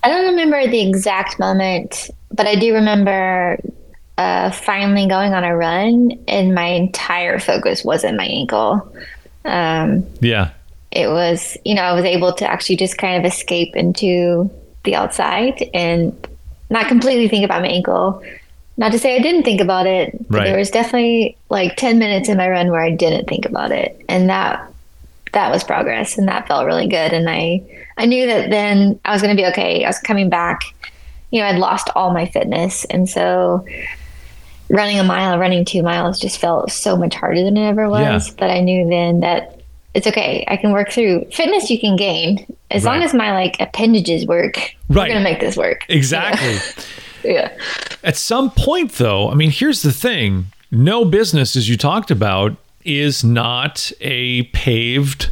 I don't remember the exact moment, but I do remember uh, finally going on a run, and my entire focus wasn't my ankle. Um, Yeah. it was, you know, I was able to actually just kind of escape into the outside and not completely think about my ankle. Not to say I didn't think about it, but Right. there was definitely like 10 minutes in my run where I didn't think about it. And that that was progress and that felt really good and I I knew that then I was going to be okay. I was coming back. You know, I'd lost all my fitness and so running a mile, running 2 miles just felt so much harder than it ever was, Yeah. but I knew then that it's okay. I can work through fitness you can gain as long as my like appendages work. Right. We're going to make this work. <laughs> Exactly. Yeah. At some point, though, I mean, here's the thing no business, as you talked about, is not a paved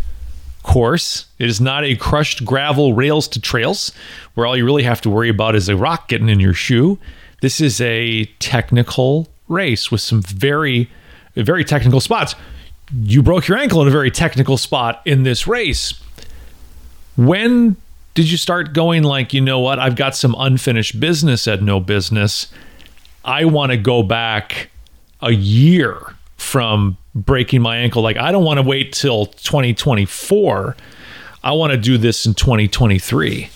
course. It is not a crushed gravel rails to trails where all you really have to worry about is a rock getting in your shoe. This is a technical race with some very, very technical spots. You broke your ankle in a very technical spot in this race. When did you start going like, you know what? I've got some unfinished business at no business. I want to go back a year from breaking my ankle. Like, I don't want to wait till 2024. I want to do this in 2023.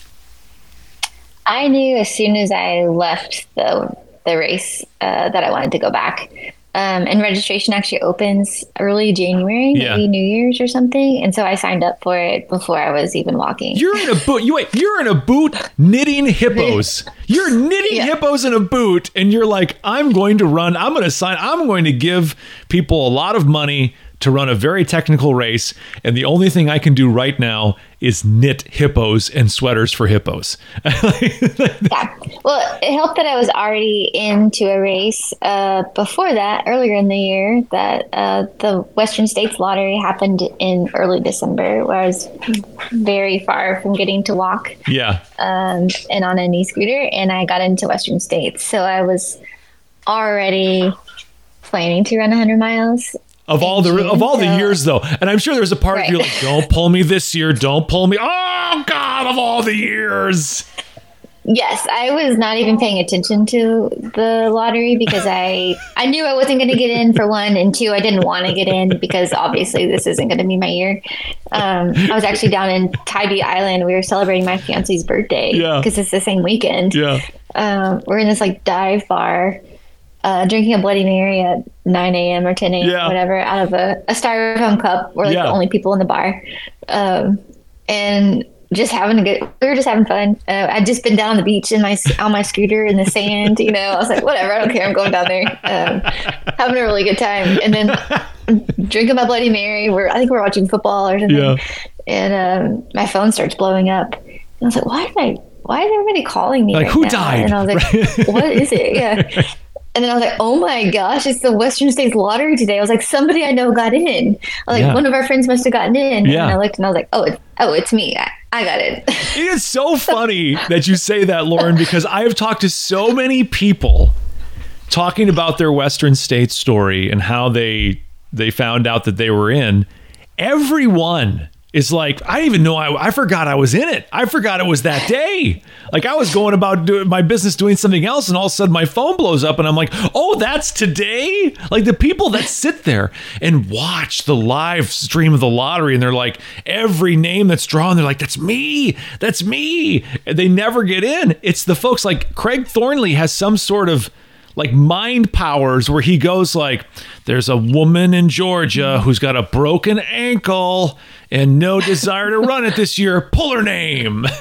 I knew as soon as I left the the race uh, that I wanted to go back. Um, and registration actually opens early January, Yeah. maybe New Year's or something. And so I signed up for it before I was even walking. You're in a boot. You wait. You're in a boot knitting hippos. <laughs> You're knitting Yeah. hippos in a boot, and you're like, I'm going to run. I'm going to sign. I'm going to give people a lot of money to run a very technical race, and the only thing I can do right now is knit hippos and sweaters for hippos. <laughs> Yeah. Well, it helped that I was already into a race uh, before that, earlier in the year, that uh, the Western States Lottery happened in early December, where I was very far from getting to walk yeah. um, and on an e scooter, and I got into Western States. So I was already planning to run 100 miles. Of all the of all the years though, and I'm sure there's a part of you Right. like, don't pull me this year, don't pull me. <laughs> Oh God, of all the years. Yes, I was not even paying attention to the lottery because I I knew I wasn't going to get in for one, and two, I didn't want to get in because obviously this isn't going to be my year. Um, I was actually down in Tybee Island. We were celebrating my fiance's birthday Yeah. because it's the same weekend. Yeah. Um, we're in this like dive bar, uh, drinking a Bloody Mary at 9 a.m. or 10 a.m. Yeah. whatever out of a, a styrofoam cup. We're like Yeah. the only people in the bar, um, and just having a good. We were just having fun. Uh, I'd just been down on the beach in my on my scooter in the sand. You know, I was like, whatever, I don't care. I'm going down there, um, having a really good time, and then <laughs> drinking my Bloody Mary. We're I think we're watching football or something, Yeah. and um, my phone starts blowing up. And I was like, why did I? Why is everybody calling me? Like, right who now? died? And I was like, <laughs> what is it? Yeah. And then I was like, oh my gosh, it's the Western States Lottery today. I was like, somebody I know got in. Like, Yeah. one of our friends must have gotten in. Yeah. And I looked and I was like, oh, it's, oh, it's me. I, I got it. <laughs> It is so funny that you say that, Lauren, because I have talked to so many people talking about their Western States story and how they they found out that they were in. Everyone is like, I even know I, I forgot I was in it. I forgot it was that day. Like I was going about doing my business doing something else, and all of a sudden my phone blows up, and I'm like, oh, that's today. Like the people that sit there and watch the live stream of the lottery, and they're like, every name that's drawn, they're like, that's me, that's me. And they never get in. It's the folks like Craig Thornley has some sort of like mind powers where he goes like there's a woman in Georgia who's got a broken ankle and no <laughs> desire to run it this year pull her name <laughs>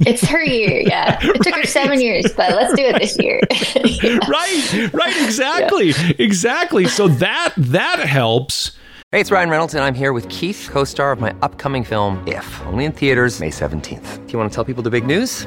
it's her year. Yeah. It took her seven years, but let's do it this year. <laughs> right right exactly exactly so that that helps Hey, it's Ryan Reynolds, and I'm here with Keith, co star of my upcoming film, If, only in theaters, May 17th. Do you want to tell people the big news?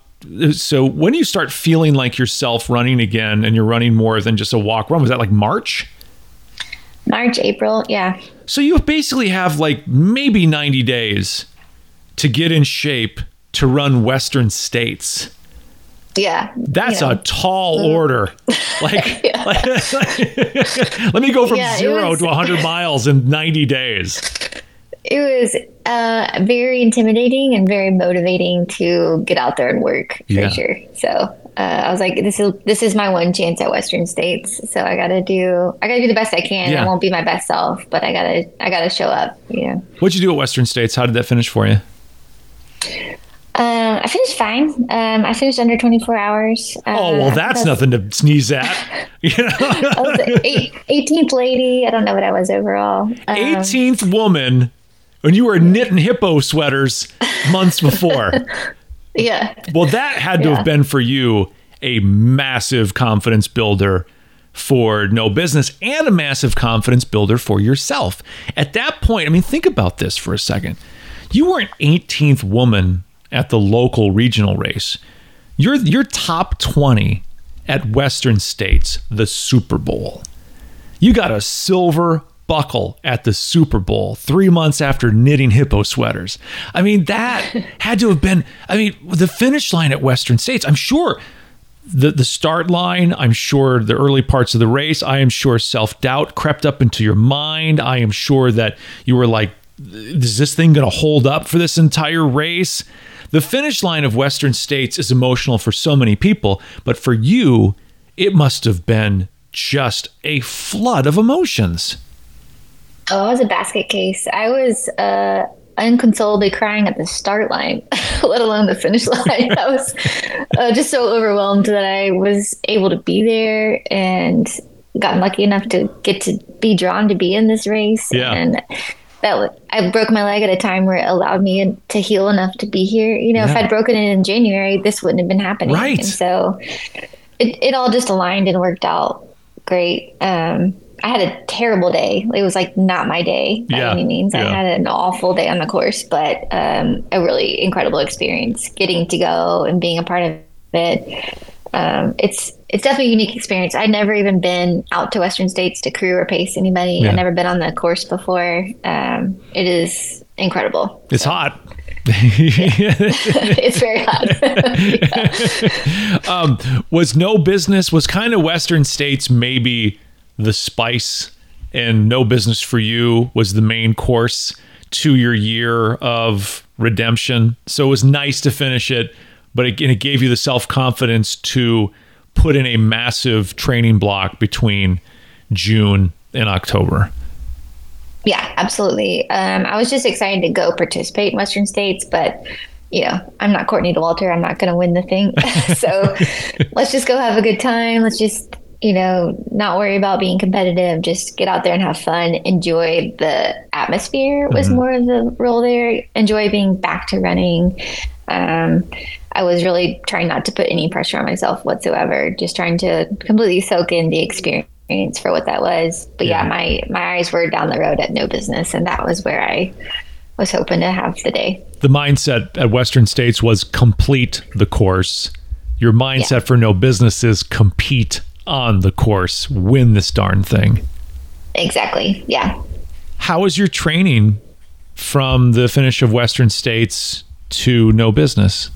so when you start feeling like yourself running again and you're running more than just a walk run was that like March March, April. Yeah. So you basically have like maybe 90 days to get in shape to run Western states. Yeah. That's You know. a tall order. <laughs> Like, <laughs> like- <laughs> let me go from Yeah, zero was- to 100 miles in 90 days. It was uh, very intimidating and very motivating to get out there and work for Yeah. sure. So uh, I was like, this is this is my one chance at Western States. So I got to do I got to do the best I can. Yeah. I won't be my best self, but I gotta I gotta show up. You know. What'd you do at Western States? How did that finish for you? Uh, I finished fine. Um, I finished under 24 hours. Uh, Oh, well, that's nothing to sneeze at. <laughs> You know? I was eight, 18th lady. I don't know what I was overall. Um, 18th woman when you were knitting hippo sweaters months before. <laughs> Yeah. Well, that had to Yeah. have been for you a massive confidence builder for no business and a massive confidence builder for yourself. At that point, I mean, think about this for a second. You were an 18th woman at the local regional race. You're you're top 20 at Western States, the Super Bowl. You got a silver buckle at the Super Bowl three months after knitting hippo sweaters. I mean, that <laughs> had to have been, I mean, the finish line at Western States, I'm sure the, the start line, I'm sure the early parts of the race, I am sure self doubt crept up into your mind. I am sure that you were like, is this thing going to hold up for this entire race? The finish line of Western States is emotional for so many people, but for you, it must have been just a flood of emotions. Oh, I was a basket case. I was uh, unconsolably crying at the start line, <laughs> let alone the finish <laughs> line. I was uh, just so overwhelmed that I was able to be there and gotten lucky enough to get to be drawn to be in this race. Yeah. And that I broke my leg at a time where it allowed me to heal enough to be here. You know, if I'd broken it in January, this wouldn't have been happening. Right. And so it, it all just aligned and worked out great. Um, I had a terrible day. It was like not my day by Yeah, any means. yeah. I had an awful day on the course, but um, a really incredible experience getting to go and being a part of it. um, it's it's definitely a unique experience. I'd never even been out to Western States to crew or pace anybody. Yeah. I'd never been on the course before. Um, it is incredible. It's hot. <laughs> it's very hot. <laughs> um, was no business was kind of Western States maybe the spice, and no business for you was the main course to your year of redemption. So it was nice to finish it, but it, it gave you the self confidence to put in a massive training block between June and October. Yeah, absolutely. Um, I was just excited to go participate in Western States, but you know, I'm not Courtney Dauwalter. I'm not going to win the thing. <laughs> so <laughs> let's just go have a good time. Let's just, you know, not worry about being competitive. Just get out there and have fun. Enjoy the atmosphere was Mm-hmm. more of the role there. Enjoy being back to running. Um, I was really trying not to put any pressure on myself whatsoever. Just trying to completely soak in the experience for what that was. But yeah, Yeah. my my eyes were down the road at no business, and that was where I was hoping to have the day. The mindset at Western States was complete the course. Your mindset for no business is compete on the course, win this darn thing. Exactly. Yeah. How was your training from the finish of Western States to no business?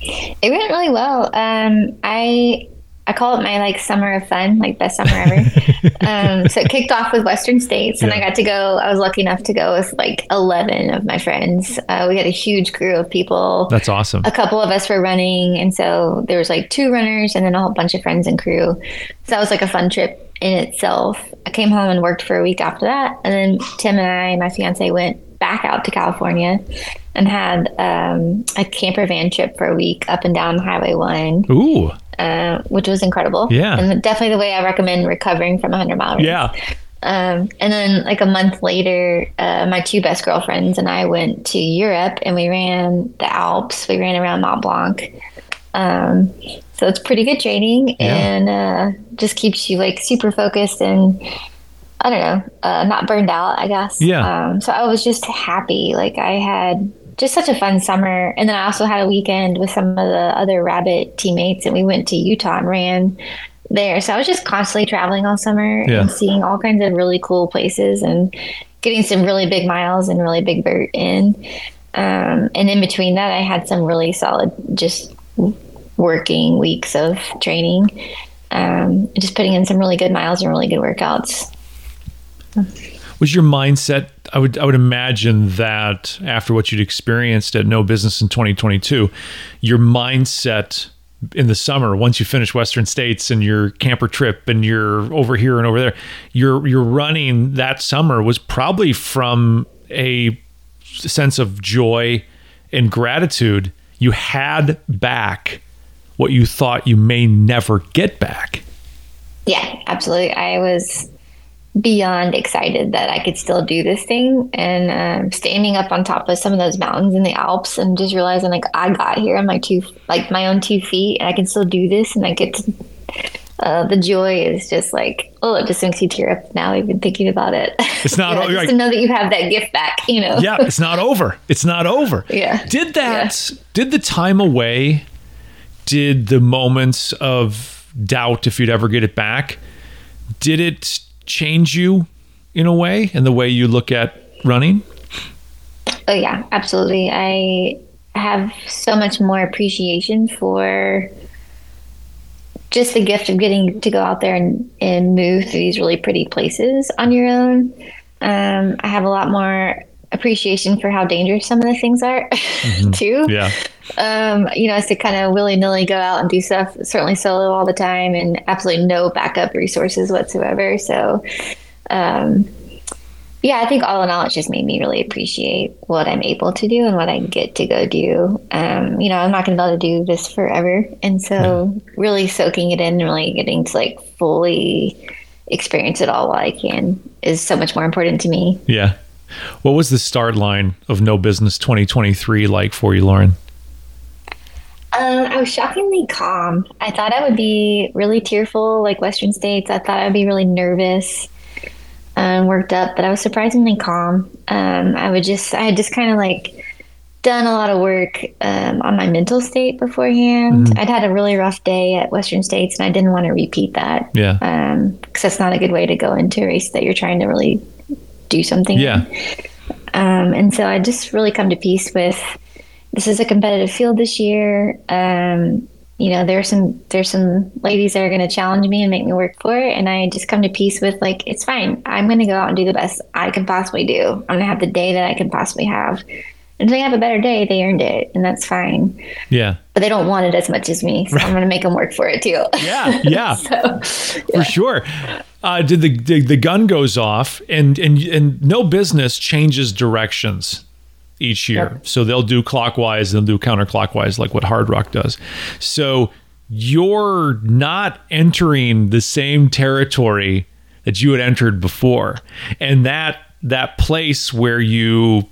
It went really well. Um, I I call it my like summer of fun, like best summer ever. <laughs> um, so it kicked off with Western States, and I got to go. I was lucky enough to go with like eleven of my friends. Uh, we had a huge crew of people. That's awesome. a couple of us were running, and so there was like two runners and then a whole bunch of friends and crew. So that was like a fun trip in itself. I came home and worked for a week after that, and then Tim and I, my fiance, went back out to California and had um, a camper van trip for a week up and down Highway One, Ooh, uh, which was incredible. Yeah. and definitely the way I recommend recovering from a hundred mile race. yeah. Um, and then, like a month later, uh, my two best girlfriends and I went to Europe and we ran the Alps. We ran around Mont Blanc. Um, so it's pretty good training Yeah. and uh, just keeps you like super focused and I don't know, uh, not burned out, I guess. Yeah. Um, so I was just happy. Like I had just such a fun summer. And then I also had a weekend with some of the other rabbit teammates and we went to Utah and ran there. So I was just constantly traveling all summer Yeah. and seeing all kinds of really cool places and getting some really big miles and really big vert in. Um, and in between that, I had some really solid just working weeks of training. Um, just putting in some really good miles and really good workouts. Was your mindset? I would I would imagine that after what you'd experienced at No Business in 2022, your mindset in the summer once you finish Western States and your camper trip and you're over here and over there, you're you're running that summer was probably from a sense of joy and gratitude. You had back what you thought you may never get back. Yeah, absolutely. I was beyond excited that I could still do this thing and um, standing up on top of some of those mountains in the Alps and just realizing like I got here on my two like my own two feet and I can still do this and I get to uh, the joy is just like oh it just makes you tear up now even thinking about it. It's not- <laughs> Yeah, just like- to know that you have that gift back, you know. yeah, it's not <laughs> over. It's not over. Yeah. Did that did the time away did the moments of doubt if you'd ever get it back did it change you in a way in the way you look at running? Oh yeah, absolutely. I have so much more appreciation for just the gift of getting to go out there and, and move through these really pretty places on your own. Um, I have a lot more appreciation for how dangerous some of the things are <laughs> too. Yeah. Um, you know, as to kind of willy nilly go out and do stuff, certainly solo all the time and absolutely no backup resources whatsoever. So, um, yeah, I think all in all, it just made me really appreciate what I'm able to do and what I get to go do. Um, you know, I'm not going to be able to do this forever. And so, really soaking it in and really getting to like fully experience it all while I can is so much more important to me. Yeah. What was the start line of No Business 2023 like for you, Lauren? Um, I was shockingly calm. I thought I would be really tearful, like Western States. I thought I'd be really nervous, um, worked up, but I was surprisingly calm. Um, I would just, I had just kind of like done a lot of work um, on my mental state beforehand. Mm-hmm. I'd had a really rough day at Western States, and I didn't want to repeat that. Yeah. because that's not a good way to go into a race that you're trying to really do something. Yeah. Um, and so I just really come to peace with this is a competitive field this year. Um, you know, there's some there's some ladies that are going to challenge me and make me work for it, and I just come to peace with like it's fine. I'm going to go out and do the best I can possibly do. I'm going to have the day that I can possibly have. And if they have a better day, they earned it, and that's fine. Yeah. But they don't want it as much as me, so I'm going to make them work for it too. <laughs> Yeah. Yeah. <laughs> so, for sure. Uh, did the, the the gun goes off and and and no business changes directions each year. Yep. So they'll do clockwise, they'll do counterclockwise, like what Hardrock does. So you're not entering the same territory that you had entered before, and that that place where you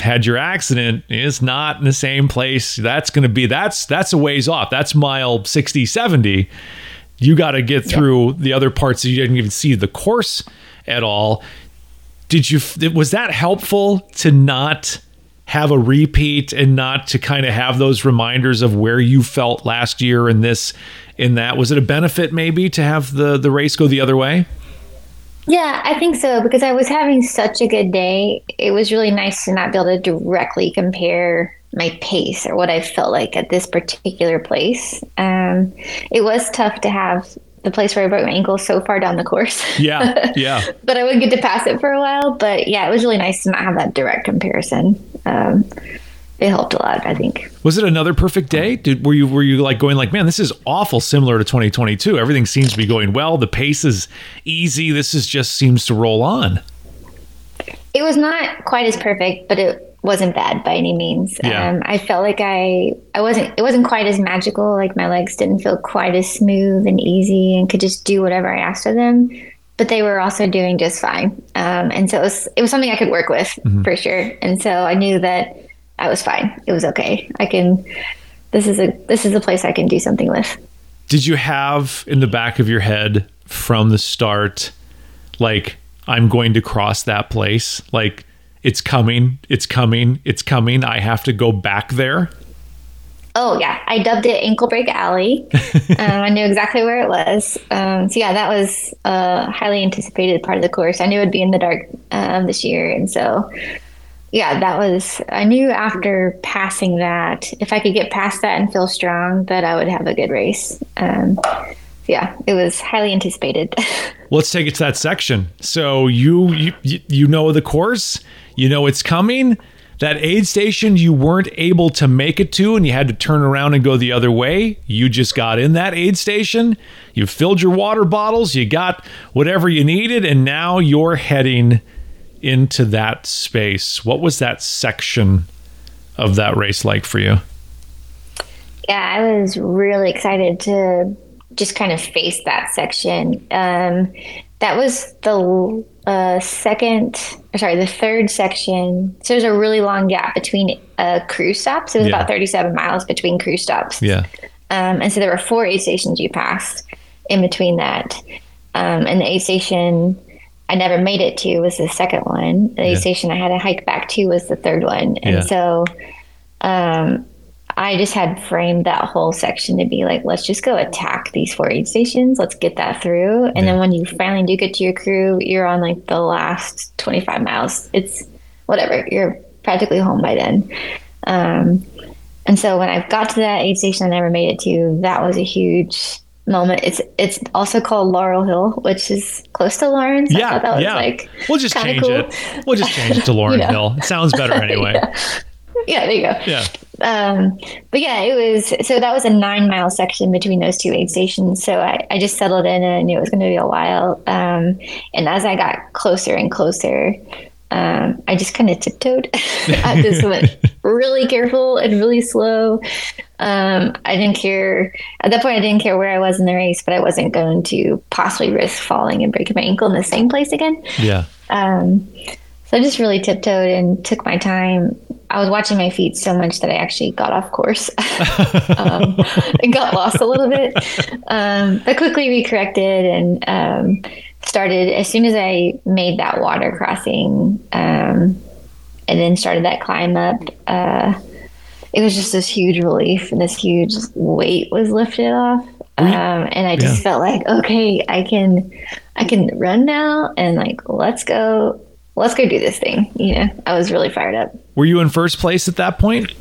had your accident is not in the same place. That's going to be that's that's a ways off. That's mile 60 70 you got to get through the other parts that you didn't even see the course at all. Did you was that helpful to not have a repeat and not to kind of have those reminders of where you felt last year and this in that? Was it a benefit maybe to have the the race go the other way Yeah, I think so because I was having such a good day. It was really nice to not be able to directly compare my pace or what I felt like at this particular place. Um, it was tough to have the place where I broke my ankle so far down the course. yeah <laughs> yeah but I would get to pass it for a while. But yeah, it was really nice to not have that direct comparison. Um, it helped a lot, I think. Was it another perfect day? Did were you were you like going like, man, this is awful similar to 2022. Everything seems to be going well. The pace is easy. This is just seems to roll on. It was not quite as perfect, but it wasn't bad by any means. Yeah. Um, I felt like I I wasn't it wasn't quite as magical. Like my legs didn't feel quite as smooth and easy, and could just do whatever I asked of them. But they were also doing just fine, um, and so it was it was something I could work with for sure. And so I knew that I was fine. It was okay. I can. This is a this is a place I can do something with. Did you have in the back of your head from the start, like I'm going to cross that place, like it's coming, it's coming, it's coming. I have to go back there. Oh yeah, I dubbed it Ankle Break Alley. <laughs> um, I knew exactly where it was. Um, so yeah, that was a highly anticipated part of the course. I knew it'd be in the dark um, this year, and so yeah, that was. I knew after passing that, if I could get past that and feel strong, that I would have a good race. Um, yeah, it was highly anticipated. <laughs> Let's take it to that section. So you you you- know the course, you know it's coming. That aid station you weren't able to make it to and you had to turn around and go the other way. You just got in that aid station, you filled your water bottles, you got whatever you needed and now you're heading into that space. What was that section of that race like for you? Yeah, I was really excited to just kind of face that section. Um, that was the uh, second, sorry, the third section. So there's a really long gap between uh, cruise stops. It was Yeah. about 37 miles between crew stops. Yeah. Um, and so there were four aid stations you passed in between that. Um, and the aid station I never made it to was the second one. The Yeah. station I had to hike back to was the third one. And Yeah. so um, I just had framed that whole section to be like, let's just go attack these four aid stations. Let's get that through. And then when you finally do get to your crew, you're on like the last 25 miles. It's whatever. You're practically home by then. Um, and so when I got to that aid station I never made it to, that was a huge moment. It's it's also called Laurel Hill, which is close to Lauren's. I Yeah, thought that was yeah. like We'll just change cool. it. We'll just change it to Lauren You know. Hill. It sounds better <laughs> anyway. Yeah, there you go. Yeah. Um, but yeah, it was so that was a nine mile section between those two aid stations. So I, I just settled in and I knew it was going to be a while. Um, and as I got closer and closer, um, I just kind of tiptoed. I just went really careful and really slow. Um, I didn't care at that point. I didn't care where I was in the race, but I wasn't going to possibly risk falling and breaking my ankle in the same place again. Yeah. Um, so I just really tiptoed and took my time. I was watching my feet so much that I actually got off course <laughs> um, and got lost a little bit. Um, but quickly recorrected and um, started as soon as I made that water crossing. Um, and then started that climb up. Uh, it was just this huge relief and this huge weight was lifted off. Um, and I just Yeah. felt like, okay, I can, I can run now, and like, let's go, let's go do this thing. You know, I was really fired up. Were you in first place at that point?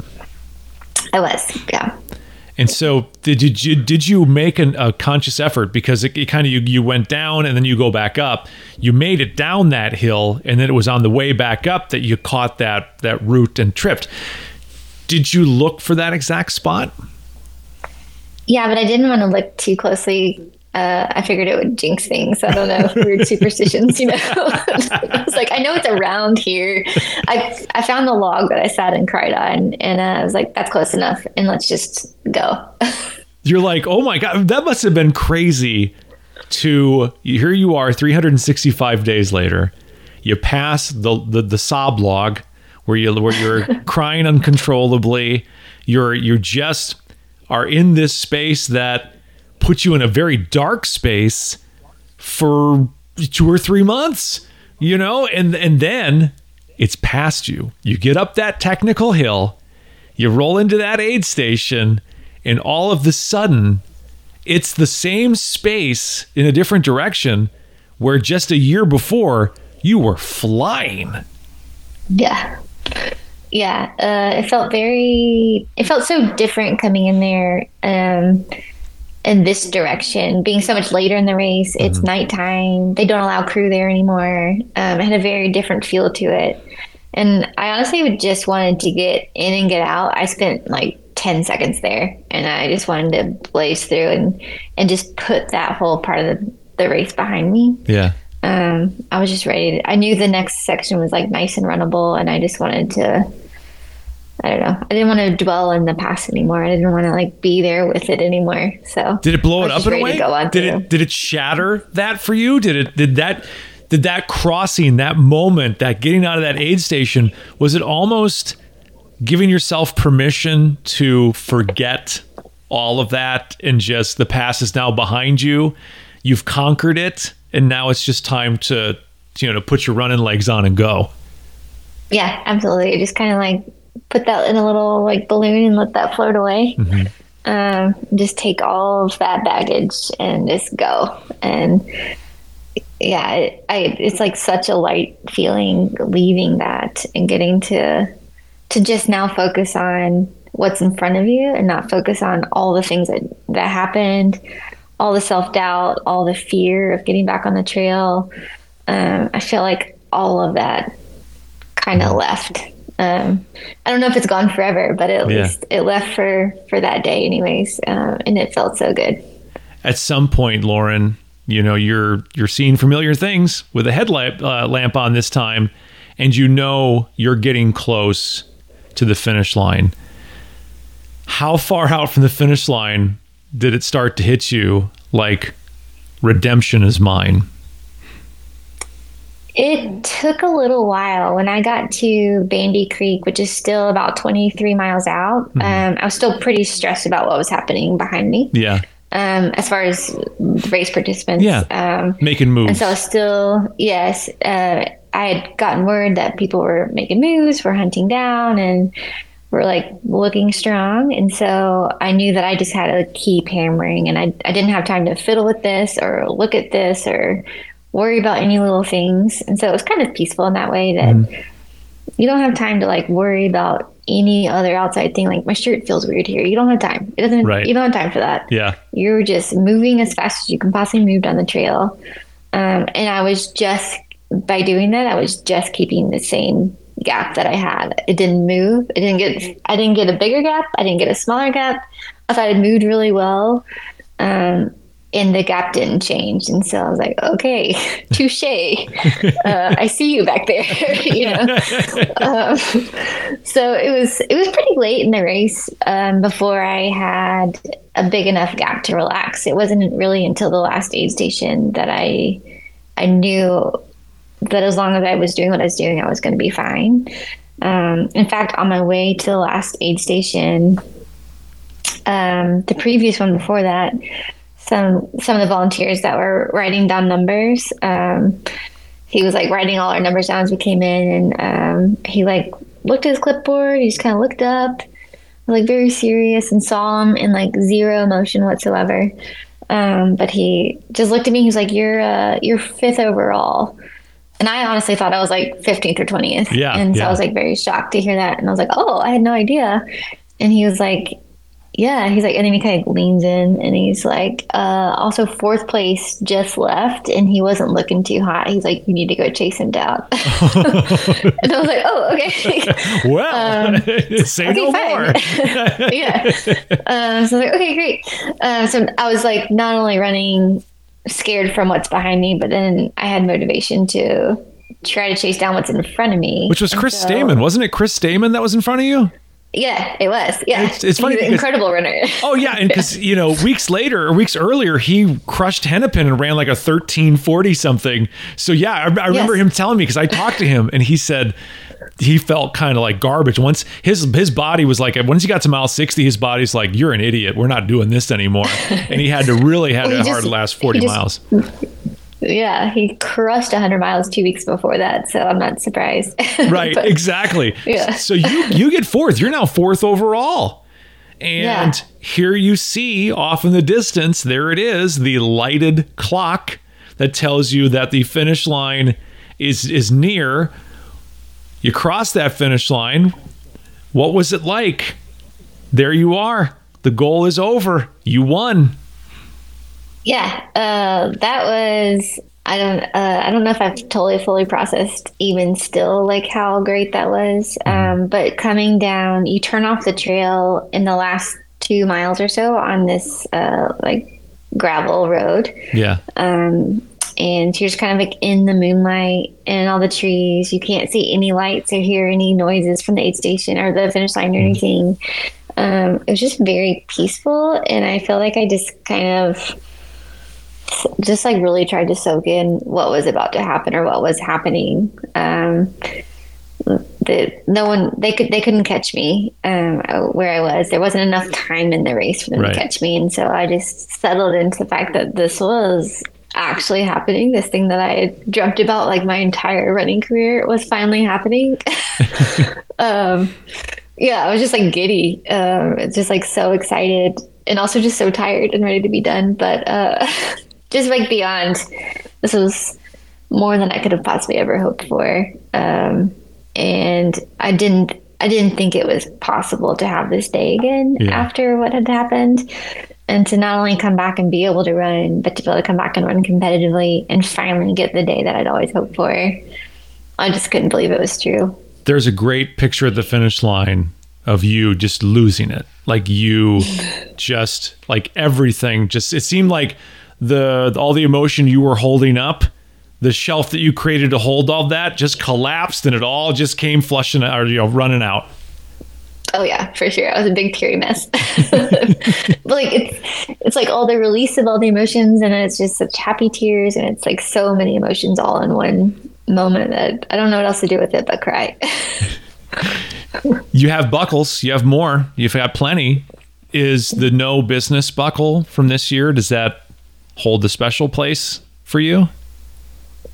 I was, yeah. And so, did you did you, make an, a conscious effort because it, it kind of you you went down and then you go back up. You made it down that hill, and then it was on the way back up that you caught that that route and tripped. Did you look for that exact spot? Yeah, but I didn't want to look too closely. Uh, I figured it would jinx things. I don't know weird <laughs> superstitions, you know. <laughs> <laughs> I was like, I know it's around here. I I found the log that I sat and cried on, and uh, I was like, that's close enough, and let's just go. You're like, oh my god, that must have been crazy. To here you are, 365 days later, you pass the the, the sob log where you where you're crying uncontrollably. You're you're just are in this space that puts you in a very dark space for two or three months, you know, and and then it's past you. You get up that technical hill, you roll into that aid station, and all of the sudden, it's the same space in a different direction where just a year before you were flying. Yeah. Yeah. Uh, it felt very, it felt so different coming in there um, in this direction. Being so much later in the race, it's nighttime. They don't allow crew there anymore. Um, it had a very different feel to it. And I honestly just wanted to get in and get out. I spent like 10 seconds there and I just wanted to blaze through and, and just put that whole part of the, the race behind me Yeah. um, I was just ready. To, I knew the next section was like nice and runnable, and I just wanted to. I don't know. I didn't want to dwell in the past anymore. I didn't want to like be there with it anymore. So Did it blow it up in a way? to go on did through. it did it shatter that for you? Did it did that did that crossing, that moment, that getting out of that aid station, was it almost giving yourself permission to forget all of that and just the past is now behind you? You've conquered it and now it's just time to you know to put your running legs on and go. Yeah, absolutely. I just kind of like put that in a little like balloon and let that float away. Mm-hmm. Um, just take all of that baggage and just go. And yeah, it, I it's like such a light feeling leaving that and getting to to just now focus on what's in front of you and not focus on all the things that that happened, all the self doubt, all the fear of getting back on the trail. Um, I feel like all of that kind of left. Um, I don't know if it's gone forever, but at Yeah. least it left for for that day, anyways, uh, and it felt so good. at some point, Lauren, you know you're you're seeing familiar things with a headlamp uh, lamp on this time, and you know you're getting close to the finish line. How far out from the finish line did it start to hit you? Like redemption is mine. It took a little while. When I got to Bandy Creek, which is still about 23 miles out, um, I was still pretty stressed about what was happening behind me Yeah, um, as far as race participants. Yeah. Um, making moves. and so I was still, yes, uh, I had gotten word that people were making moves, were hunting down, and were like looking strong. And so I knew that I just had to keep hammering, and I, I didn't have time to fiddle with this or look at this or worry about any little things. And so it was kind of peaceful in that way that you don't have time to like worry about any other outside thing. Like my shirt feels weird here. You don't have time. It doesn't. Right. You don't have time for that yeah, you're just moving as fast as you can possibly move down the trail. Um, and I was just, by doing that, I was just keeping the same gap that I had. It didn't move. It didn't get, I didn't get a bigger gap. I didn't get a smaller gap. I thought it moved really well. Um, and the gap didn't change. And so I was like, okay, <laughs> touche. uh, I see you back there, <laughs> you know? um, so it was it was pretty late in the race um, before I had a big enough gap to relax. It wasn't really until the last aid station that I I knew that as long as I was doing what I was doing, I was going to be fine. Um, in fact, on my way to the last aid station, um, the previous one before that, some some of the volunteers that were writing down numbers um, he was like writing all our numbers down as we came in, and um, he like looked at his clipboard. He just kind of looked up, like very serious and solemn, and like zero emotion whatsoever. Um, but he just looked at me. He was like, "You're uh, you're fifth overall." And I honestly thought I was like 15th or 20th. Yeah. And so yeah. I was like very shocked to hear that. And I was like, oh, I had no idea. And he was like, yeah. He's like, and then he kind of leans in and he's like, uh, also fourth place just left and he wasn't looking too hot. He's like, you need to go chase him down. <laughs> and I was like, oh, okay. <laughs> well, <laughs> Um, say no okay, more. fine. yeah. Um, so I was like, okay, great. Uh, so I was like, not only running scared from what's behind me, but then I had motivation to try to chase down what's in front of me. Which was Chris so- Stamen, wasn't it? Chris Stamen that was in front of you. Yeah, it was. Yeah. It's- it's funny because- incredible runner. Oh yeah, and <laughs> because you know weeks later or weeks earlier he crushed Hennepin and ran like a thirteen forty something. So yeah, I, I remember Yes. him telling me because I talked to him and he said he felt kind of like garbage once his his body was like once he got to mile sixty his body's like you're an idiot we're not doing this anymore and he had to really had <laughs> Well, a hard last forty just- miles. Yeah, he crushed 100 miles two weeks before that, so I'm not surprised. <laughs> Right, But- exactly. Yeah. So you you get fourth. You're now fourth overall. And Yeah. here you see off in the distance, there it is, the lighted clock that tells you that the finish line is is near. You cross that finish line. What was it like? There you are. The goal is over. You won. Yeah, uh, that was. I don't. Uh, I don't know if I've totally fully processed even still like how great that was. Um, but coming down, you turn off the trail in the last two miles or so on this uh, like gravel road, Yeah. um, and you're just kind of like in the moonlight and all the trees. You can't see any lights or hear any noises from the aid station or the finish line or anything. Um, it was just very peaceful, and I feel like I just kind of just like really tried to soak in what was about to happen or what was happening. Um, the, no one they could they couldn't catch me um, where I was. There wasn't enough time in the race for them Right. to catch me, and so I just settled into the fact that this was actually happening. This thing that I had dreamt about like my entire running career was finally happening. <laughs> <laughs> um, yeah, I was just like giddy, um, just like so excited, and also just so tired and ready to be done. But uh, <laughs> just like beyond, this was more than I could have possibly ever hoped for. Um, and I didn't, I didn't think it was possible to have this day again Yeah. after what had happened. And to not only come back and be able to run, but to be able to come back and run competitively and finally get the day that I'd always hoped for. I just couldn't believe it was true. there's a great picture at the finish line of you just losing it like you <sighs> just like everything just it seemed like the all the emotion you were holding up the shelf that you created to hold all that just collapsed and it all just came flushing out or you know running out Oh yeah, for sure. I was a big teary mess. <laughs> but like it's it's like all the release of all the emotions and it's just such happy tears and it's like so many emotions all in one moment that I don't know what else to do with it but cry. <laughs> you have buckles you have more you've got plenty is the no business buckle from this year does that hold a special place for you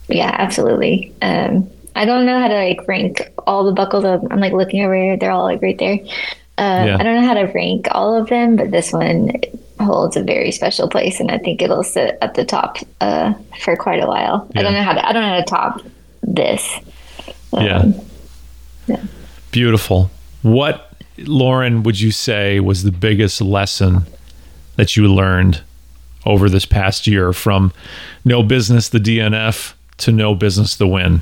yeah, absolutely. Um I don't know how to like rank all the buckles. I'm, I'm like looking over here; they're all like right there. Uh, Yeah. I don't know how to rank all of them, but this one holds a very special place, and I think it'll sit at the top uh, for quite a while. I don't know how to. I don't know how to top this. Yeah. Beautiful. What, Lauren, would you say was the biggest lesson that you learned over this past year from no business the DNF to no business the win?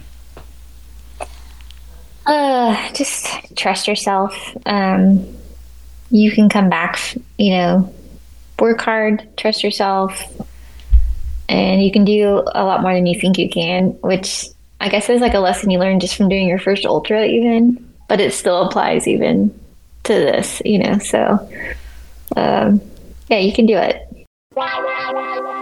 Uh, just trust yourself. Um, you can come back. You know, work hard, trust yourself, and you can do a lot more than you think you can. Which I guess is like a lesson you learn just from doing your first ultra, even. But it still applies even to this. You know, so um, yeah, you can do it. Wow, wow, wow, wow.